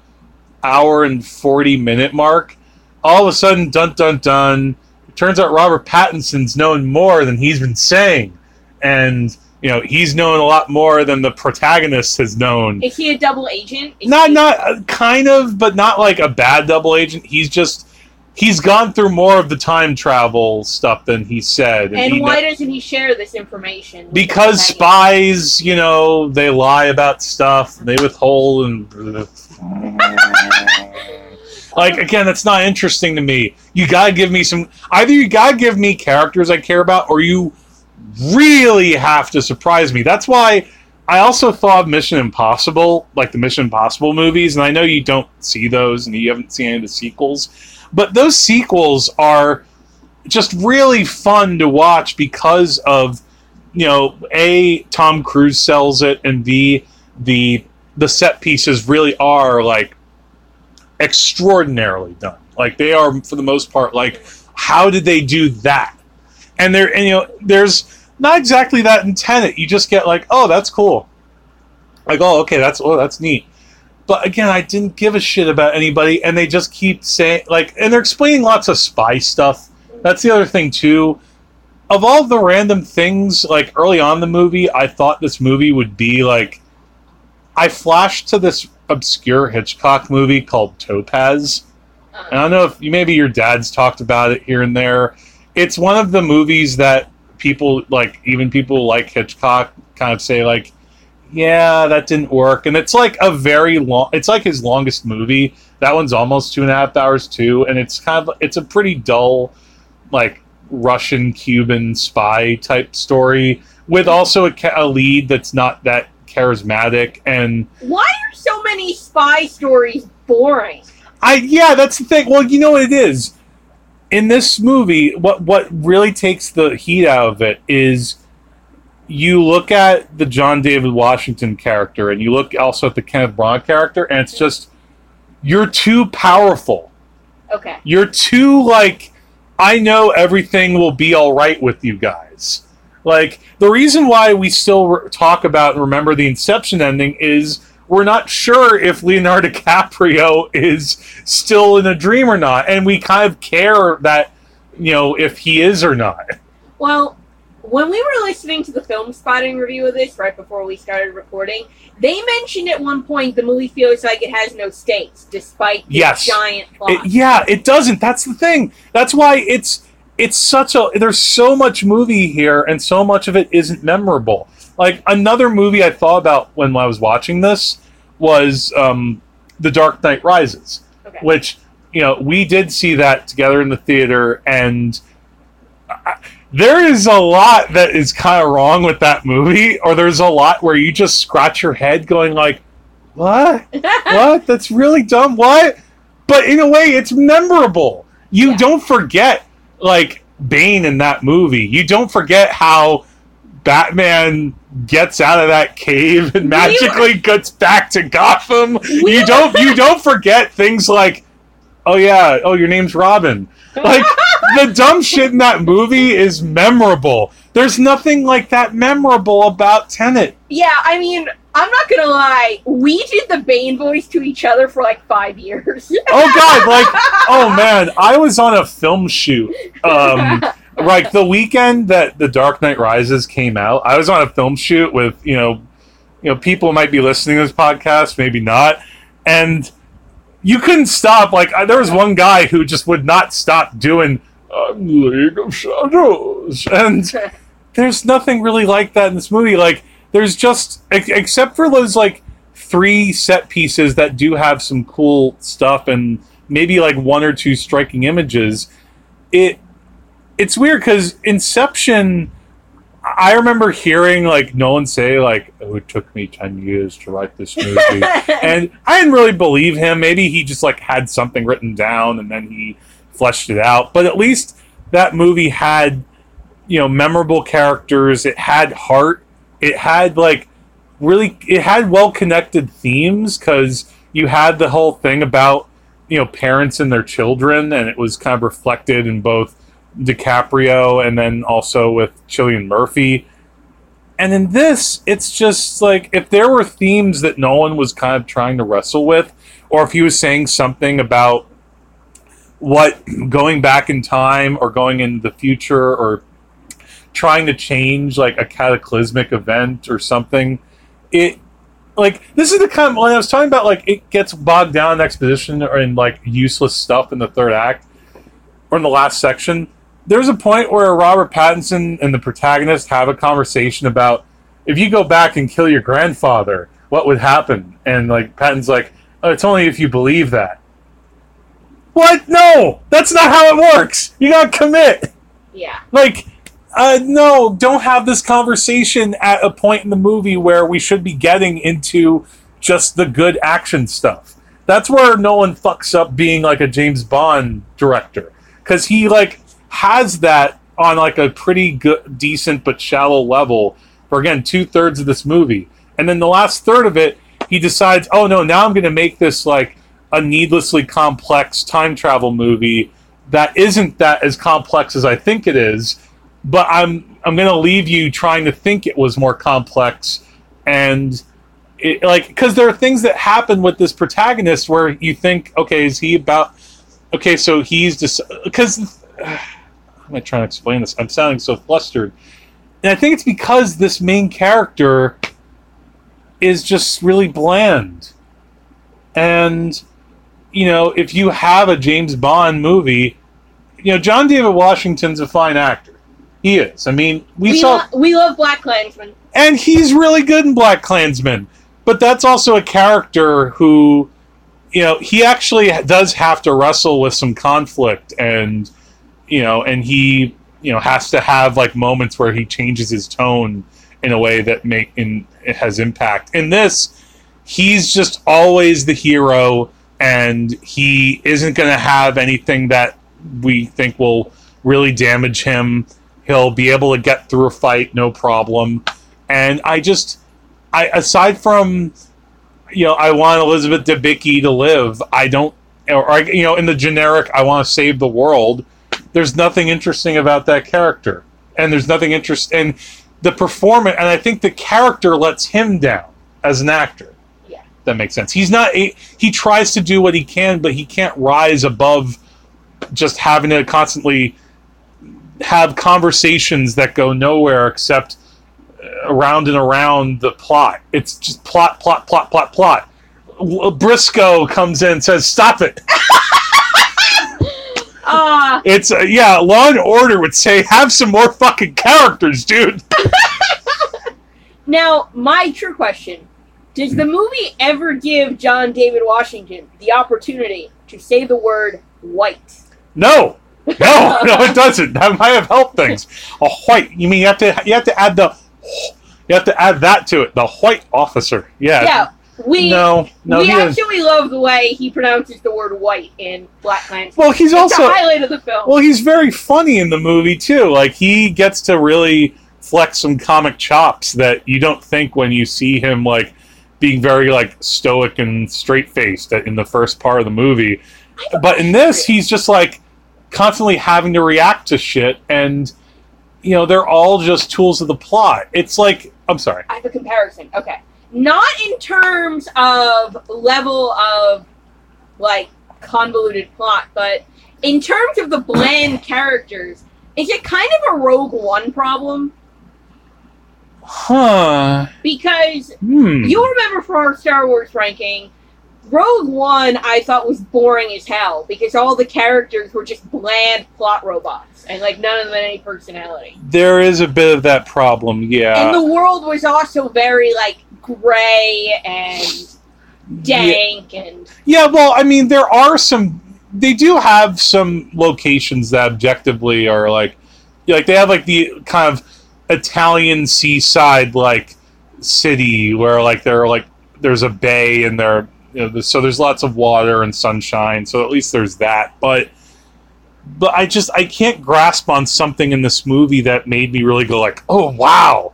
hour and forty minute mark. All of a sudden, dun dun dun. It turns out Robert Pattinson's known more than he's been saying, and you know he's known a lot more than the protagonist has known is he a double agent? Is not he- not uh, kind of but not like a bad double agent he's just he's gone through more of the time travel stuff than he said And he why kno- doesn't he share this information? because spies you know they lie about stuff they withhold and like again that's not interesting to me you gotta give me some either you gotta give me characters i care about or you really have to surprise me. That's why i also thought mission impossible like the mission impossible movies and i know you don't see those and you haven't seen any of the sequels but those sequels are just really fun to watch because of you know a tom cruise sells it and b the the set pieces really are like extraordinarily done. Like they are for the most part like how did they do that and there and you know there's not exactly that in Tenet. You just get like, oh, that's cool. Like, oh, okay, that's oh, that's neat. But again, I didn't give a shit about anybody, and they just keep saying like, and they're explaining lots of spy stuff. That's the other thing too. Of all the random things, like early on the movie, I thought this movie would be like. I flashed to this obscure Hitchcock movie called Topaz. Uh, I don't know if maybe your dad's talked about it here and there. It's one of the movies that people like, even people like Hitchcock, kind of say like, "Yeah, that didn't work." And it's like a very long. It's like his longest movie. That one's almost two and a half hours too, and it's kind of it's a pretty dull, like Russian Cuban spy type story with also a, a lead that's not that charismatic and why are so many spy stories boring? I yeah, that's the thing. Well, you know what it is. In this movie, what what really takes the heat out of it is you look at the John David Washington character and you look also at the Kenneth Branagh character, and it's just you're too powerful. Okay. You're too like I know everything will be all right with you guys. Like the reason why we still re- talk about and remember the Inception ending is we're not sure if Leonardo DiCaprio is still in a dream or not, and we kind of care that you know if he is or not. Well, when we were listening to the Filmspotting review of this right before we started recording, they mentioned at one point the movie feels like it has no stakes, despite the Yes. giant plot. It, yeah, it doesn't. That's the thing. That's why it's it's such a there's so much movie here and so much of it isn't memorable. Like another movie I thought about when I was watching this was um, The Dark Knight Rises, Okay. which you know we did see that together in the theater and I, there is a lot that is kind of wrong with that movie or there's a lot where you just scratch your head going like what what? That's really dumb. What? But in a way, it's memorable. You Yeah. don't forget like Bane in that movie. You don't forget how Batman gets out of that cave and We magically gets back to Gotham. We you don't you don't forget things like oh yeah, oh your name's Robin. Like the dumb shit in that movie is memorable. There's nothing like that memorable about Tenet. yeah, I mean, I'm not gonna lie. We did the Bane voice to each other for like five years. Oh god, like oh man, I was on a film shoot. Um, like the weekend that The Dark Knight Rises came out, I was on a film shoot with you know, you know, people might be listening to this podcast, maybe not, and you couldn't stop. Like I, there was one guy who just would not stop doing uh, League of Shadows, and there's nothing really like that in this movie. Like there's just ex- except for those like three set pieces that do have some cool stuff and maybe like one or two striking images. It it's weird because Inception. I remember hearing like Nolan say like, "Oh, it took me ten years to write this movie," and I didn't really believe him. Maybe he just like had something written down and then he fleshed it out. But at least that movie had, you know, memorable characters. It had heart. It had like really. It had well connected themes because you had the whole thing about you know parents and their children, and it was kind of reflected in both DiCaprio and then also with Cillian Murphy. And in this, it's just like if there were themes that Nolan was kind of trying to wrestle with, or if he was saying something about what going back in time or going into the future or trying to change like a cataclysmic event or something, it like this is the kind of when I was talking about like it gets bogged down in exposition or in like useless stuff in the third act or in the last section. There's a point where Robert Pattinson and the protagonist have a conversation about if you go back and kill your grandfather, what would happen? And like Pattinson's like, oh, it's only if you believe that. What? No, that's not how it works. You gotta commit. yeah. Like, uh, no, don't have this conversation at a point in the movie where we should be getting into just the good action stuff. That's where Nolan fucks up being like a James Bond director because he like has that on like a pretty good, decent but shallow level for again two thirds of this movie, and then the last third of it, he decides, oh no, now I'm going to make this like a needlessly complex time travel movie that isn't that as complex as I think it is, but I'm I'm going to leave you trying to think it was more complex and it, like because there are things that happen with this protagonist where you think, okay, is he about? Okay, so he's just because. Am I trying to explain this? I'm sounding so flustered, and I think it's because this main character is just really bland, and you know, if you have a James Bond movie, you know, John David Washington's a fine actor. He is. I mean, we, We, saw lo- we love Black Klansman. and he's really good in Black Klansman. But that's also a character who, you know, he actually does have to wrestle with some conflict, and you know, and he, you know, has to have like moments where he changes his tone in a way that make in it has impact. In this, he's just always the hero, and he isn't going to have anything that we think will really damage him. He'll be able to get through a fight, no problem. And I just, I aside from, you know, I want Elizabeth Debicki to live. I don't, or I, you know, in the generic, I want to save the world. There's nothing interesting about that character, and there's nothing interest and the performance. And I think the character lets him down as an actor. Yeah. that makes sense. He's not. a- He tries to do what he can, but he can't rise above just having to constantly have conversations that go nowhere except around and around the plot. It's just plot, plot, plot, plot, plot. Briscoe comes in and says, "Stop it." Ah, It's uh, yeah. Law and Order would say, "Have some more fucking characters, dude." now my true question: Does the movie ever give John David Washington the opportunity to say the word "white"? No, no, no, it doesn't. That might have helped things. A white. You mean you have to you have to add the you have to add that to it. The white officer. Yeah. Yeah, we No, no. we actually love the way he pronounces the word "white" in Black Klansman. Well, he's It's also the highlight of the film. well, he's very funny in the movie too. Like he gets to really flex some comic chops that you don't think when you see him like being very like stoic and straight faced in the first part of the movie. But in this, he's just like constantly having to react to shit, and you know they're all just tools of the plot. It's like I'm sorry. I have a comparison. Okay. Not in terms of level of like convoluted plot, but in terms of the bland characters, is it kind of a Rogue One problem? Huh. Because Hmm. you remember from our Star Wars ranking, Rogue One I thought was boring as hell because all the characters were just bland plot robots and like none of them had any personality. there is a bit of that problem. Yeah. and the world was also very like gray and yeah. dank and Yeah, well, I mean, there are some. They do have some locations that objectively are like, like they have like the kind of Italian seaside like city where like there are like there's a bay and there, you know, so there's lots of water and sunshine. So at least there's that. But but I just I can't grasp on something in this movie that made me really go like, oh wow,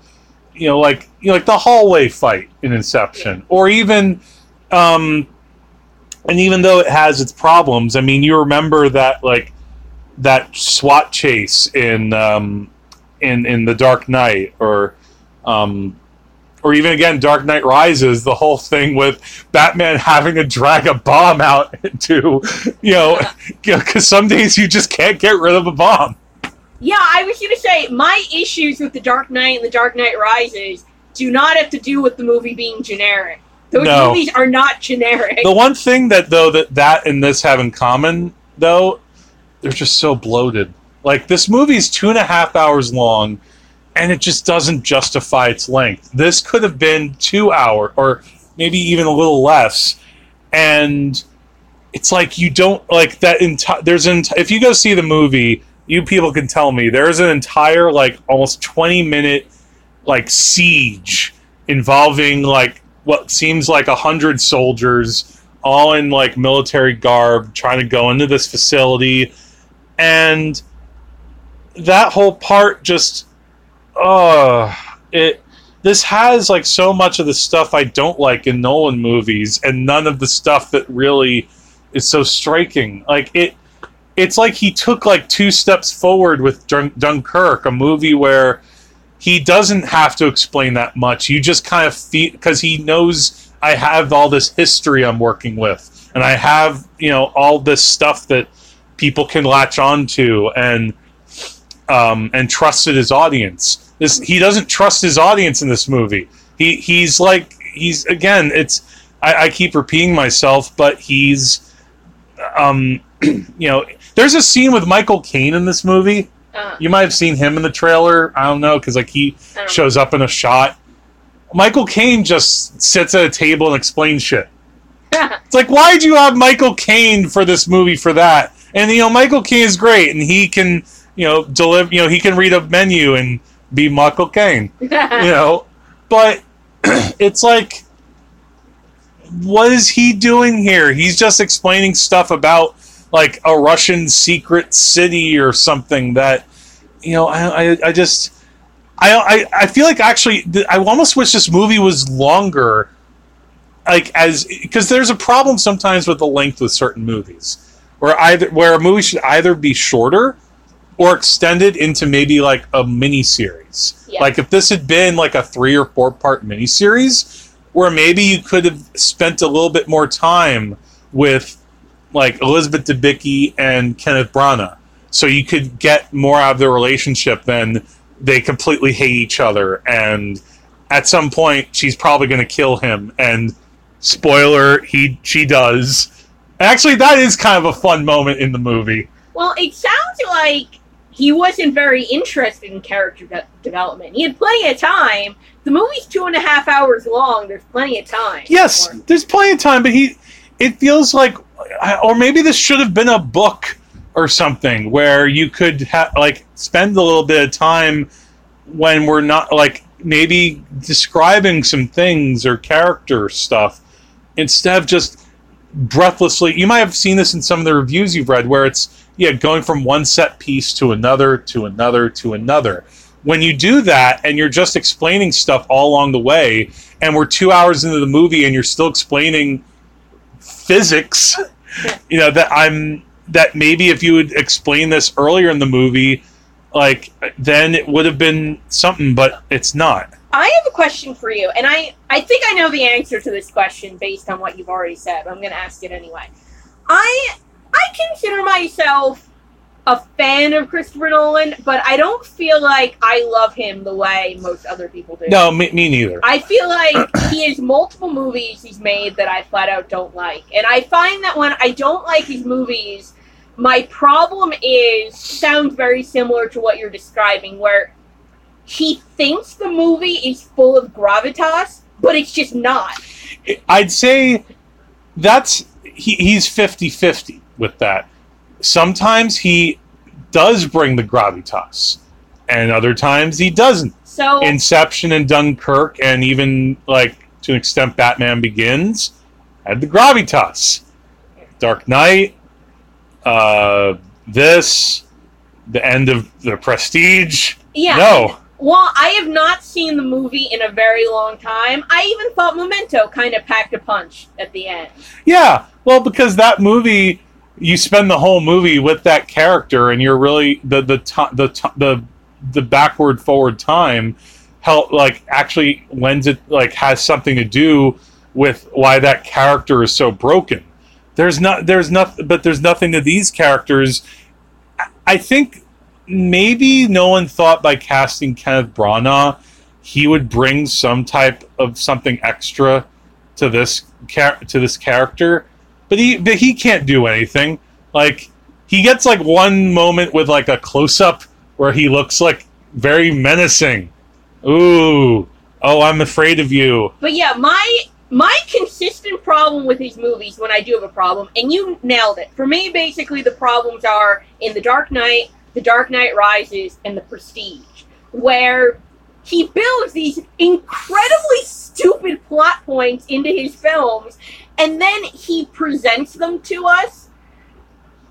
you know, like you know, like the hallway fight in Inception, or even. Um, and even though it has its problems, I mean, you remember that like that SWAT chase in um, in in the Dark Knight, or um, or even again Dark Knight Rises, the whole thing with Batman having to drag a bomb out to you know because some days you just can't get rid of a bomb. Yeah i was gonna say my issues with the dark knight and the dark knight rises do not have to do with the movie being generic those No. movies are not generic The one thing that though that that and this have in common though, they're just so bloated. Like this movie's two and a half hours long, and it just doesn't justify its length. This could have been two hour or maybe even a little less, and it's like you don't like that. Enti- there's an enti- if you go see the movie, you people can tell me there's an entire like almost twenty minute like siege involving like what seems like a hundred soldiers all in like military garb trying to go into this facility. And that whole part just uh it this has like so much of the stuff I don't like in Nolan movies and none of the stuff that really is so striking. Like it it's like he took like two steps forward with Dun- Dunkirk a movie where he doesn't have to explain that much you just kind of feel because he knows I have all this history I'm working with, and I have you know all this stuff that people can latch on to and um, and trusted his audience. This he doesn't trust his audience in this movie. He he's like he's again. It's I, I keep repeating myself, but he's um you know there's a scene with Michael Caine in this movie. uh, You might have seen him in the trailer. I don't know because like he shows up in a shot. Michael Caine just sits at a table and explains shit. know. It's like, why'd you have Michael Caine for this movie for that? And you know, Michael Caine is great, and he can, you know, deliver. You know, he can read a menu and be Michael Caine. You know, but it's like, what is he doing here? He's just explaining stuff about like a Russian secret city or something that, you know, I, I, I just. I, I, I feel like actually I almost wish this movie was longer like as because there's a problem sometimes with the length with certain movies where either where a movie should either be shorter or extended into maybe like a mini series. Yeah. Like if this had been like a three or four part mini series, where maybe you could have spent a little bit more time with like Elizabeth Debicki and Kenneth Branagh, so you could get more out of their relationship than they completely hate each other and at some point she's probably going to kill him and spoiler he she does actually that is kind of a fun moment in the movie Well, it sounds like he wasn't very interested in character de- development. He had plenty of time. The movie's two and a half hours long. There's plenty of time. yes there's plenty of time but he it feels like or maybe this should have been a book or something where you could ha- like spend a little bit of time when we're not like maybe describing some things or character stuff instead of just breathlessly you might have seen this in some of the reviews you've read where it's yeah going from one set piece to another to another to another. When you do that and you're just explaining stuff all along the way and we're two hours into the movie and you're still explaining physics you know that i'm that maybe if you would explain this earlier in the movie like then it would have been something but it's not I have a question for you, and I, I think I know the answer to this question based on what you've already said. But I'm going to ask it anyway. I I consider myself a fan of Christopher Nolan, but I don't feel like I love him the way most other people do. no me, me neither I feel like he has multiple movies he's made that I flat out don't like. And I find that when I don't like his movies, my problem is sounds very similar to what you're describing, where he thinks the movie is full of gravitas, but it's just not. I'd say that's he, he's 50-50 with that. Sometimes he does bring the gravitas, and other times he doesn't. So Inception and Dunkirk, and even like to an extent, Batman Begins had the gravitas. Dark Knight, uh, this, the end of the Prestige. yeah. No, Well, I have not seen the movie in a very long time. I even thought Memento kind of packed a punch at the end. Yeah, well, because that movie, you spend the whole movie with that character, and you're really the the the the the backward forward time help like actually lends it like has something to do with why that character is so broken. There's not there's nothing, but there's nothing to these characters. I- I think maybe Nolan thought by casting Kenneth Branagh he would bring some type of something extra to this char- to this character, but he but he can't do anything. Like he gets like one moment with like a close up where he looks like very menacing. Ooh, oh, I'm afraid of you. But yeah, my my consistent problem with these movies when I do have a problem, and you nailed it. For me, basically the problems are in The Dark Knight, The Dark Knight Rises, and The Prestige, where he builds these incredibly stupid plot points into his films, and then he presents them to us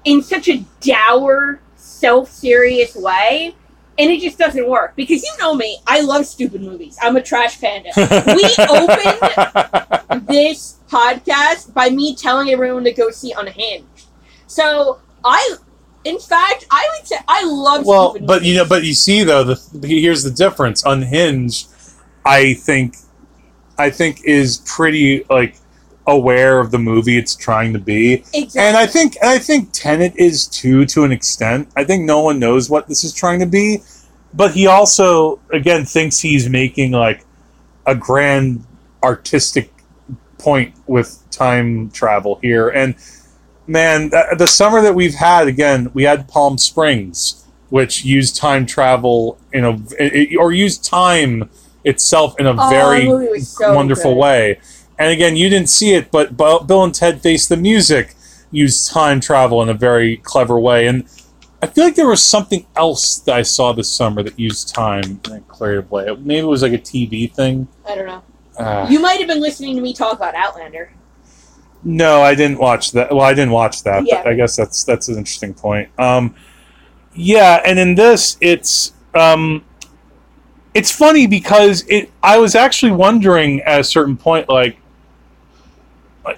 in such a dour, self-serious way. And it just doesn't work because you know me. I love stupid movies. I'm a trash panda we opened this podcast by me telling everyone to go see Unhinged. So I, in fact, I would say I love. well, but you know, but you see though, the here's the difference. Unhinged, I think, I think is pretty like aware of the movie it's trying to be. exactly. And I think and I think Tenet is too to an extent. I think Nolan knows what this is trying to be, but he also again thinks he's making like a grand artistic point with time travel here. And man, th- the summer that we've had again, we had Palm Springs, which used time travel in a it- or used time itself in a Oh, very the movie was so wonderful good. way. And again, you didn't see it, but Bill and Ted Face the Music used time travel in a very clever way. And I feel like there was something else that I saw this summer that used time in a creative way. Maybe it was like a TV thing. I don't know. Uh, You might have been listening to me talk about Outlander. no, I didn't watch that. Well, I didn't watch that, Yeah. but I guess that's that's an interesting point. Um, yeah, and in this, it's um, it's funny because it. I was actually wondering at a certain point, like,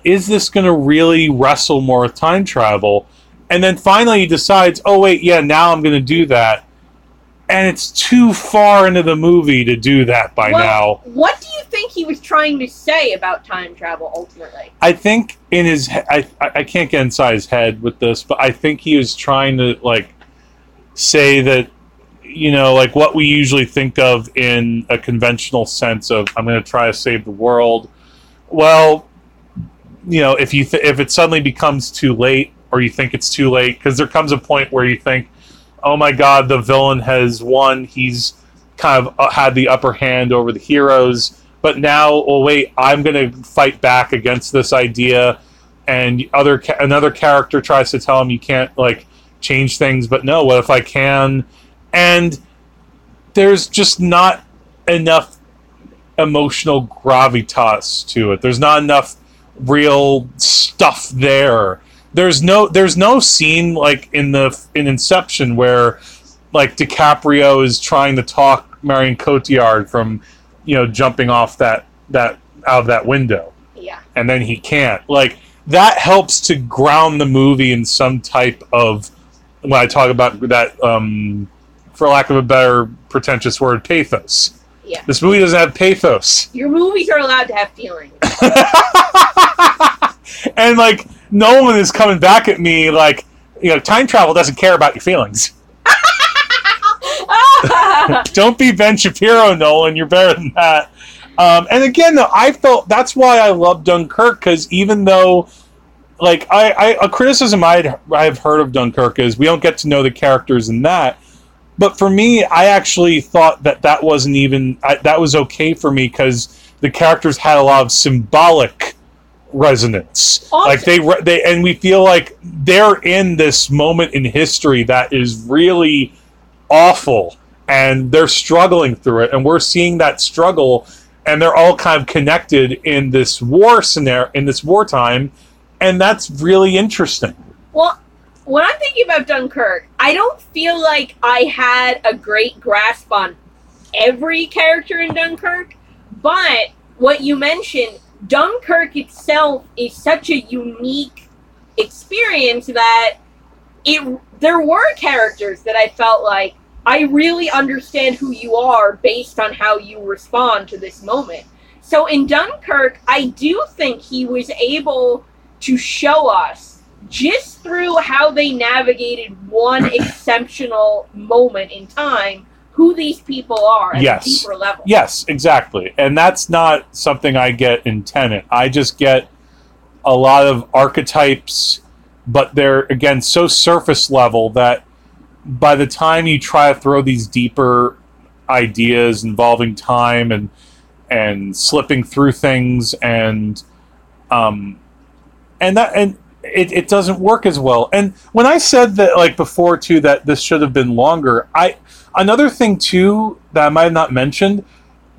is this going to really wrestle more with time travel? and then finally he decides, oh wait, yeah, now I'm going to do that, and it's too far into the movie to do that by now. What do you think he was trying to say about time travel ultimately? I think in his, he- I I can't get inside his head with this, but I think he was trying to like say that you know like what we usually think of in a conventional sense of I'm going to try to save the world. Well, you know, if you th- if it suddenly becomes too late or you think it's too late because there comes a point where you think, oh my god, the villain has won. He's kind of uh, had the upper hand over the heroes. But now, oh wait, I'm going to fight back against this idea, and other ca- another character tries to tell him you can't like change things. But no, what if I can? And there's just not enough emotional gravitas to it. There's not enough real stuff there. There's no there's no scene like in the in Inception where like DiCaprio is trying to talk Marion Cotillard from you know jumping off that that out of that window Yeah. and then he can't. Like that helps to ground the movie in some type of when I talk about that um for lack of a better pretentious word pathos. Yeah. This movie doesn't have pathos. Your movies are allowed to have feelings. and like Nolan is coming back at me like you know time travel doesn't care about your feelings. Don't be Ben Shapiro, Nolan. You're better than that. Um, and again, though, I felt that's why I love Dunkirk because even though, like, I, I a criticism I'd, I've heard of Dunkirk is we don't get to know the characters in that. But for me, I actually thought that that wasn't even I, that was okay for me because the characters had a lot of symbolic resonance. Awesome. Like they re- they and we feel like they're in this moment in history that is really awful and they're struggling through it and we're seeing that struggle and they're all kind of connected in this war scenario in this wartime and that's really interesting Well, when I'm thinking about Dunkirk, I don't feel like I had a great grasp on every character in Dunkirk, but what you mentioned, Dunkirk itself is such a unique experience that it there were characters that I felt like I really understand who you are based on how you respond to this moment. So in Dunkirk, I do think he was able to show us just through how they navigated one exceptional moment in time who these people are at Yes. a deeper level. yes exactly and that's not something i get in Tenet i just get a lot of archetypes but they're again so surface level that by the time you try to throw these deeper ideas involving time and and slipping through things and um and that and it, it doesn't work as well and when i said that like before too that this should have been longer i another thing too that i might have not mentioned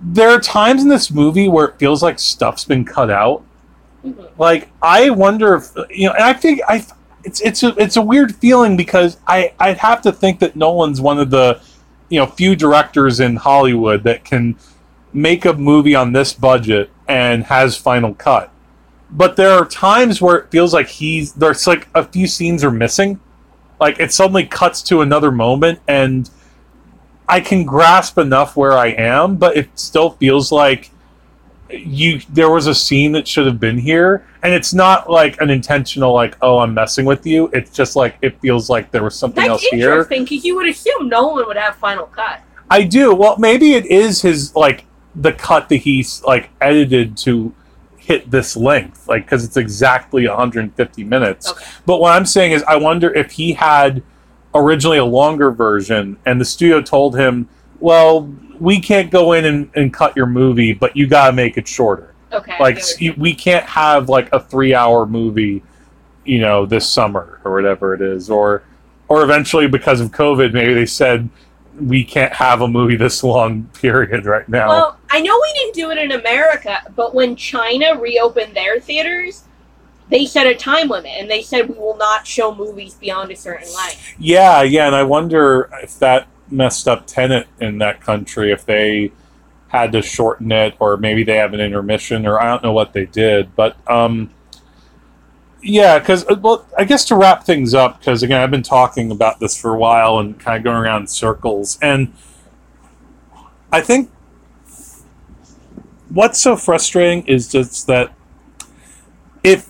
there are times in this movie where it feels like stuff's been cut out Mhm. like I wonder if you know, and I think I it's it's a it's a weird feeling because I I'd have to think that Nolan's one of the you know few directors in Hollywood that can make a movie on this budget and has final cut. But there are times where it feels like he's there's like a few scenes are missing. Like it suddenly cuts to another moment and I can grasp enough where I am, but it still feels like you there was a scene that should have been here and it's not like an intentional like oh i'm messing with you it's just like it feels like there was something That's else here interesting because you would assume Nolan would have final cut. i do well maybe it is his like the cut that he's like edited to hit this length like because it's exactly 150 minutes Okay. but what i'm saying is i wonder if he had originally a longer version and the studio told him well we can't go in and, and cut your movie but you gotta make it shorter Okay. Like you, we can't have like a three hour movie you know this summer or whatever it is or or eventually because of covid maybe they said we can't have a movie this long period right now Well, I know we didn't do it in America, but when China reopened their theaters, they set a time limit and they said we will not show movies beyond a certain length. yeah yeah and i wonder if that messed up Tenet in that country if they had to shorten it or maybe they have an intermission or i don't know what they did but um Yeah, because well, I guess to wrap things up, because again, I've been talking about this for a while and kind of going around in circles, and I think what's so frustrating is just that if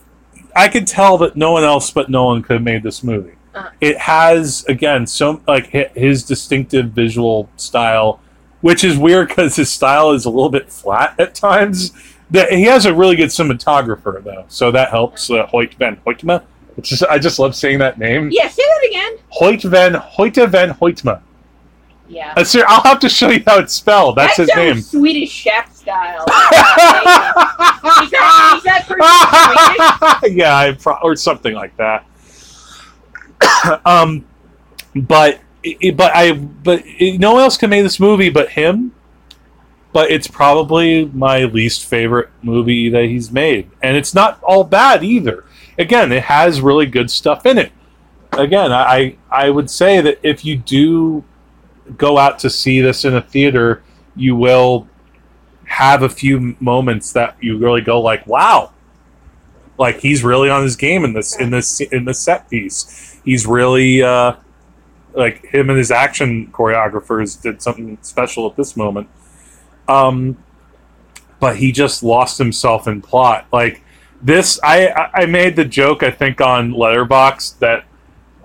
I could tell that no one else but Nolan could have made this movie. Uh-huh. It has again so like his distinctive visual style, which is weird because his style is a little bit flat at times. That he has a really good cinematographer though, so that helps. Uh, Hoyte van Hoytema, which is I just love saying that name. Yeah, say that again. Hoyt van Hoyte van Hoytema. Yeah. Uh, sir, I'll have to show you how it's spelled. That's his name. Swedish chef style. is, that, is that Swedish? yeah, I pro- or something like that. um, but but I but no one else can make this movie but him. But it's probably my least favorite movie that he's made, and it's not all bad either. Again, it has really good stuff in it. Again, I I would say that if you do go out to see this in a theater, you will have a few moments that you really go like, "Wow, like he's really on his game in this in this in this set piece. He's really uh, like him and his action choreographers did something special at this moment. Um, but he just lost himself in plot. Like this, I I- made the joke I think on Letterboxd that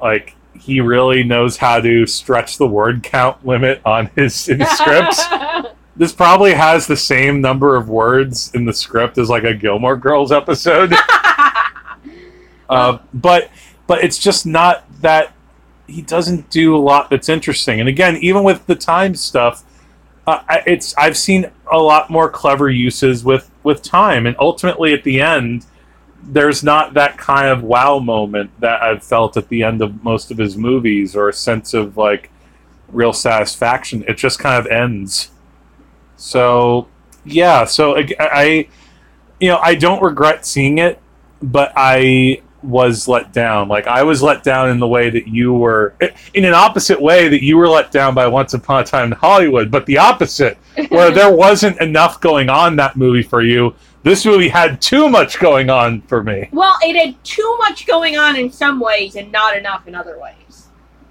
like he really knows how to stretch the word count limit on his his scripts this probably has the same number of words in the script as like a Gilmore Girls episode. uh, but but it's just not that he doesn't do a lot that's interesting. And again, even with the time stuff, uh, it's I've seen a lot more clever uses with with time, and ultimately at the end, there's not that kind of wow moment that I've felt at the end of most of his movies, or a sense of like real satisfaction. It just kind of ends. So yeah, so I, I, you know, I don't regret seeing it, but I was let down. Like I was let down in the way that you were, in an opposite way that you were let down by Once Upon a Time in Hollywood, but the opposite, where there wasn't enough going on that movie for you. This movie had too much going on for me. well, it had too much going on in some ways and not enough in other ways.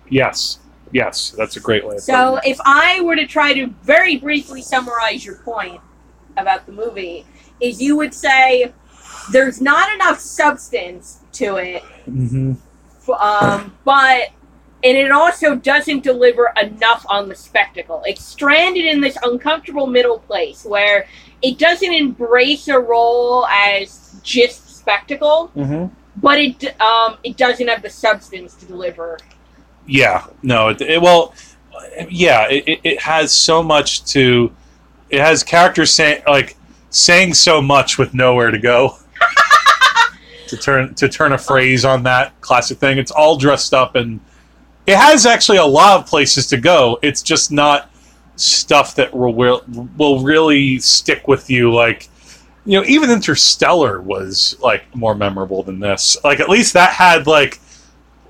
Yes, yes, that's a great way. Of So, if I were to try to very briefly summarize your point about the movie, is you would say there's not enough substance to it, Mhm. um, but and it also doesn't deliver enough on the spectacle. It's stranded in this uncomfortable middle place where it doesn't embrace a role as just spectacle, Mhm. but it um, it doesn't have the substance to deliver. Yeah, no, it, it well, yeah, it, it- it has so much to. It has characters saying like saying so much with nowhere to go. to turn to turn a phrase on that classic thing, it's all dressed up and it has actually a lot of places to go. It's just not stuff that will will, will really stick with you. Like you know even interstellar was like more memorable than this. Like at least that had like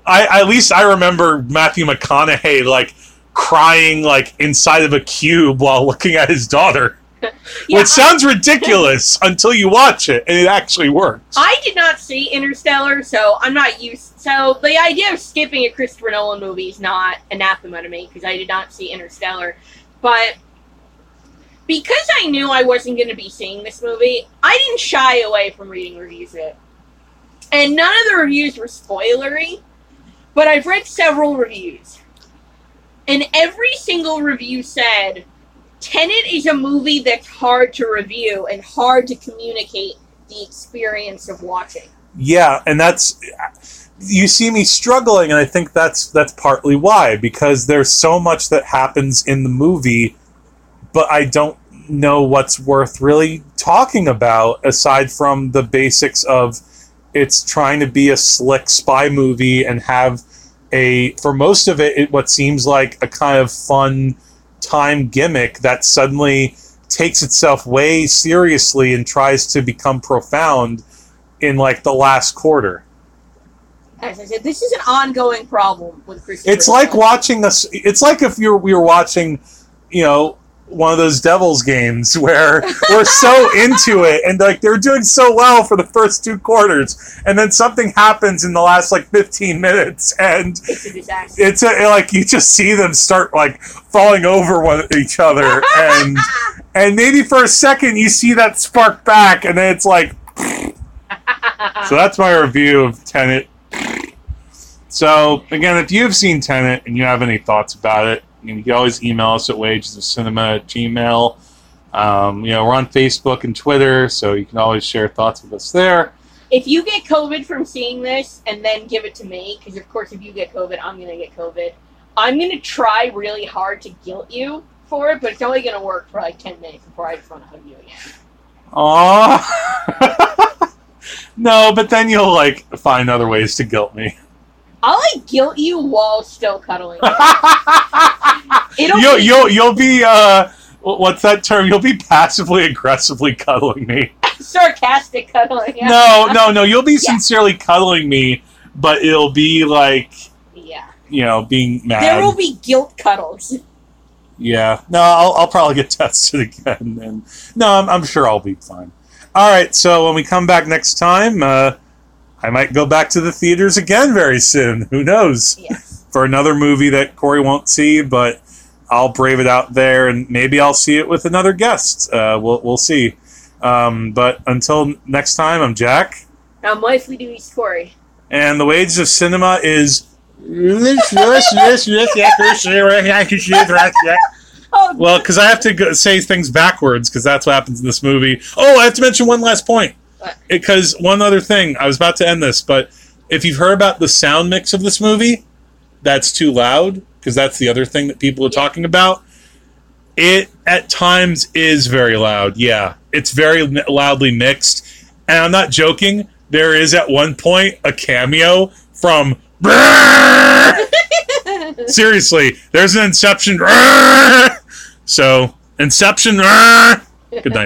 I at least I remember Matthew McConaughey like crying like inside of a cube while looking at his daughter, Yeah, which sounds ridiculous until you watch it and it actually works. I did not see Interstellar, so I'm not used. So the idea of skipping a Christopher Nolan movie is not anathema to me because I did not see Interstellar. But because I knew I wasn't going to be seeing this movie, I didn't shy away from reading reviews of it. And none of the reviews were spoilery, but I've read several reviews. And every single review said Tenet is a movie that's hard to review and hard to communicate the experience of watching. yeah, and that's you see me struggling and I think that's that's partly why because there's so much that happens in the movie but I don't know what's worth really talking about aside from the basics of it's trying to be a slick spy movie and have a for most of it, it what seems like a kind of fun time gimmick that suddenly takes itself way seriously and tries to become profound in like the last quarter. As I said, this is an ongoing problem with Christopher. It's like watching this. It's like if you're we were watching, you know, one of those Devils games where we're so into it and like they're doing so well for the first two quarters, and then something happens in the last like 15 minutes, and It's a disaster. it's a, like you just see them start like falling over one each other, and and maybe for a second you see that spark back, and then it's like. So that's my review of Tenet. So again, if you've seen Tenet and you have any thoughts about it, you can always email us at wages of cinema at gmail. Um, you know, we're on Facebook and Twitter, so you can always share thoughts with us there. if you get COVID from seeing this and then give it to me, because of course, if you get COVID, I'm gonna get COVID. I'm gonna try really hard to guilt you for it, but it's only gonna work for like ten minutes before I just want to hug you again. Aww. no, but then you'll like find other ways to guilt me. I'll like guilt you while still cuddling. It'll you'll, be you'll you'll be uh, what's that term? You'll be passively aggressively cuddling me. sarcastic cuddling. Yeah. No, no, no. You'll be Yeah. sincerely cuddling me, but it'll be like Yeah. you know being mad. There will be guilt cuddles. Yeah. No, I'll, I'll probably get tested again, and no, I'm, I'm sure I'll be fine. All right. So when we come back next time, uh, I might go back to the theaters again very soon. Who knows? Yes. For another movie that Korey won't see, but I'll brave it out there, and maybe I'll see it with another guest. Uh, we'll we'll see. Um, but until next time, I'm Jack. Now, Wifely Dewey's Korey. And the wages of cinema is. Oh, Well, because I have to go, say things backwards, because that's what happens in this movie. Oh, I have to mention one last point. Because one other thing, I was about to end this, but if you've heard about the sound mix of this movie, that's too loud, because that's the other thing that people are talking about. It at times is very loud. Yeah, it's very loudly mixed, and I'm not joking. There is at one point a cameo from. Seriously, there's an Inception. So, Inception. Good night.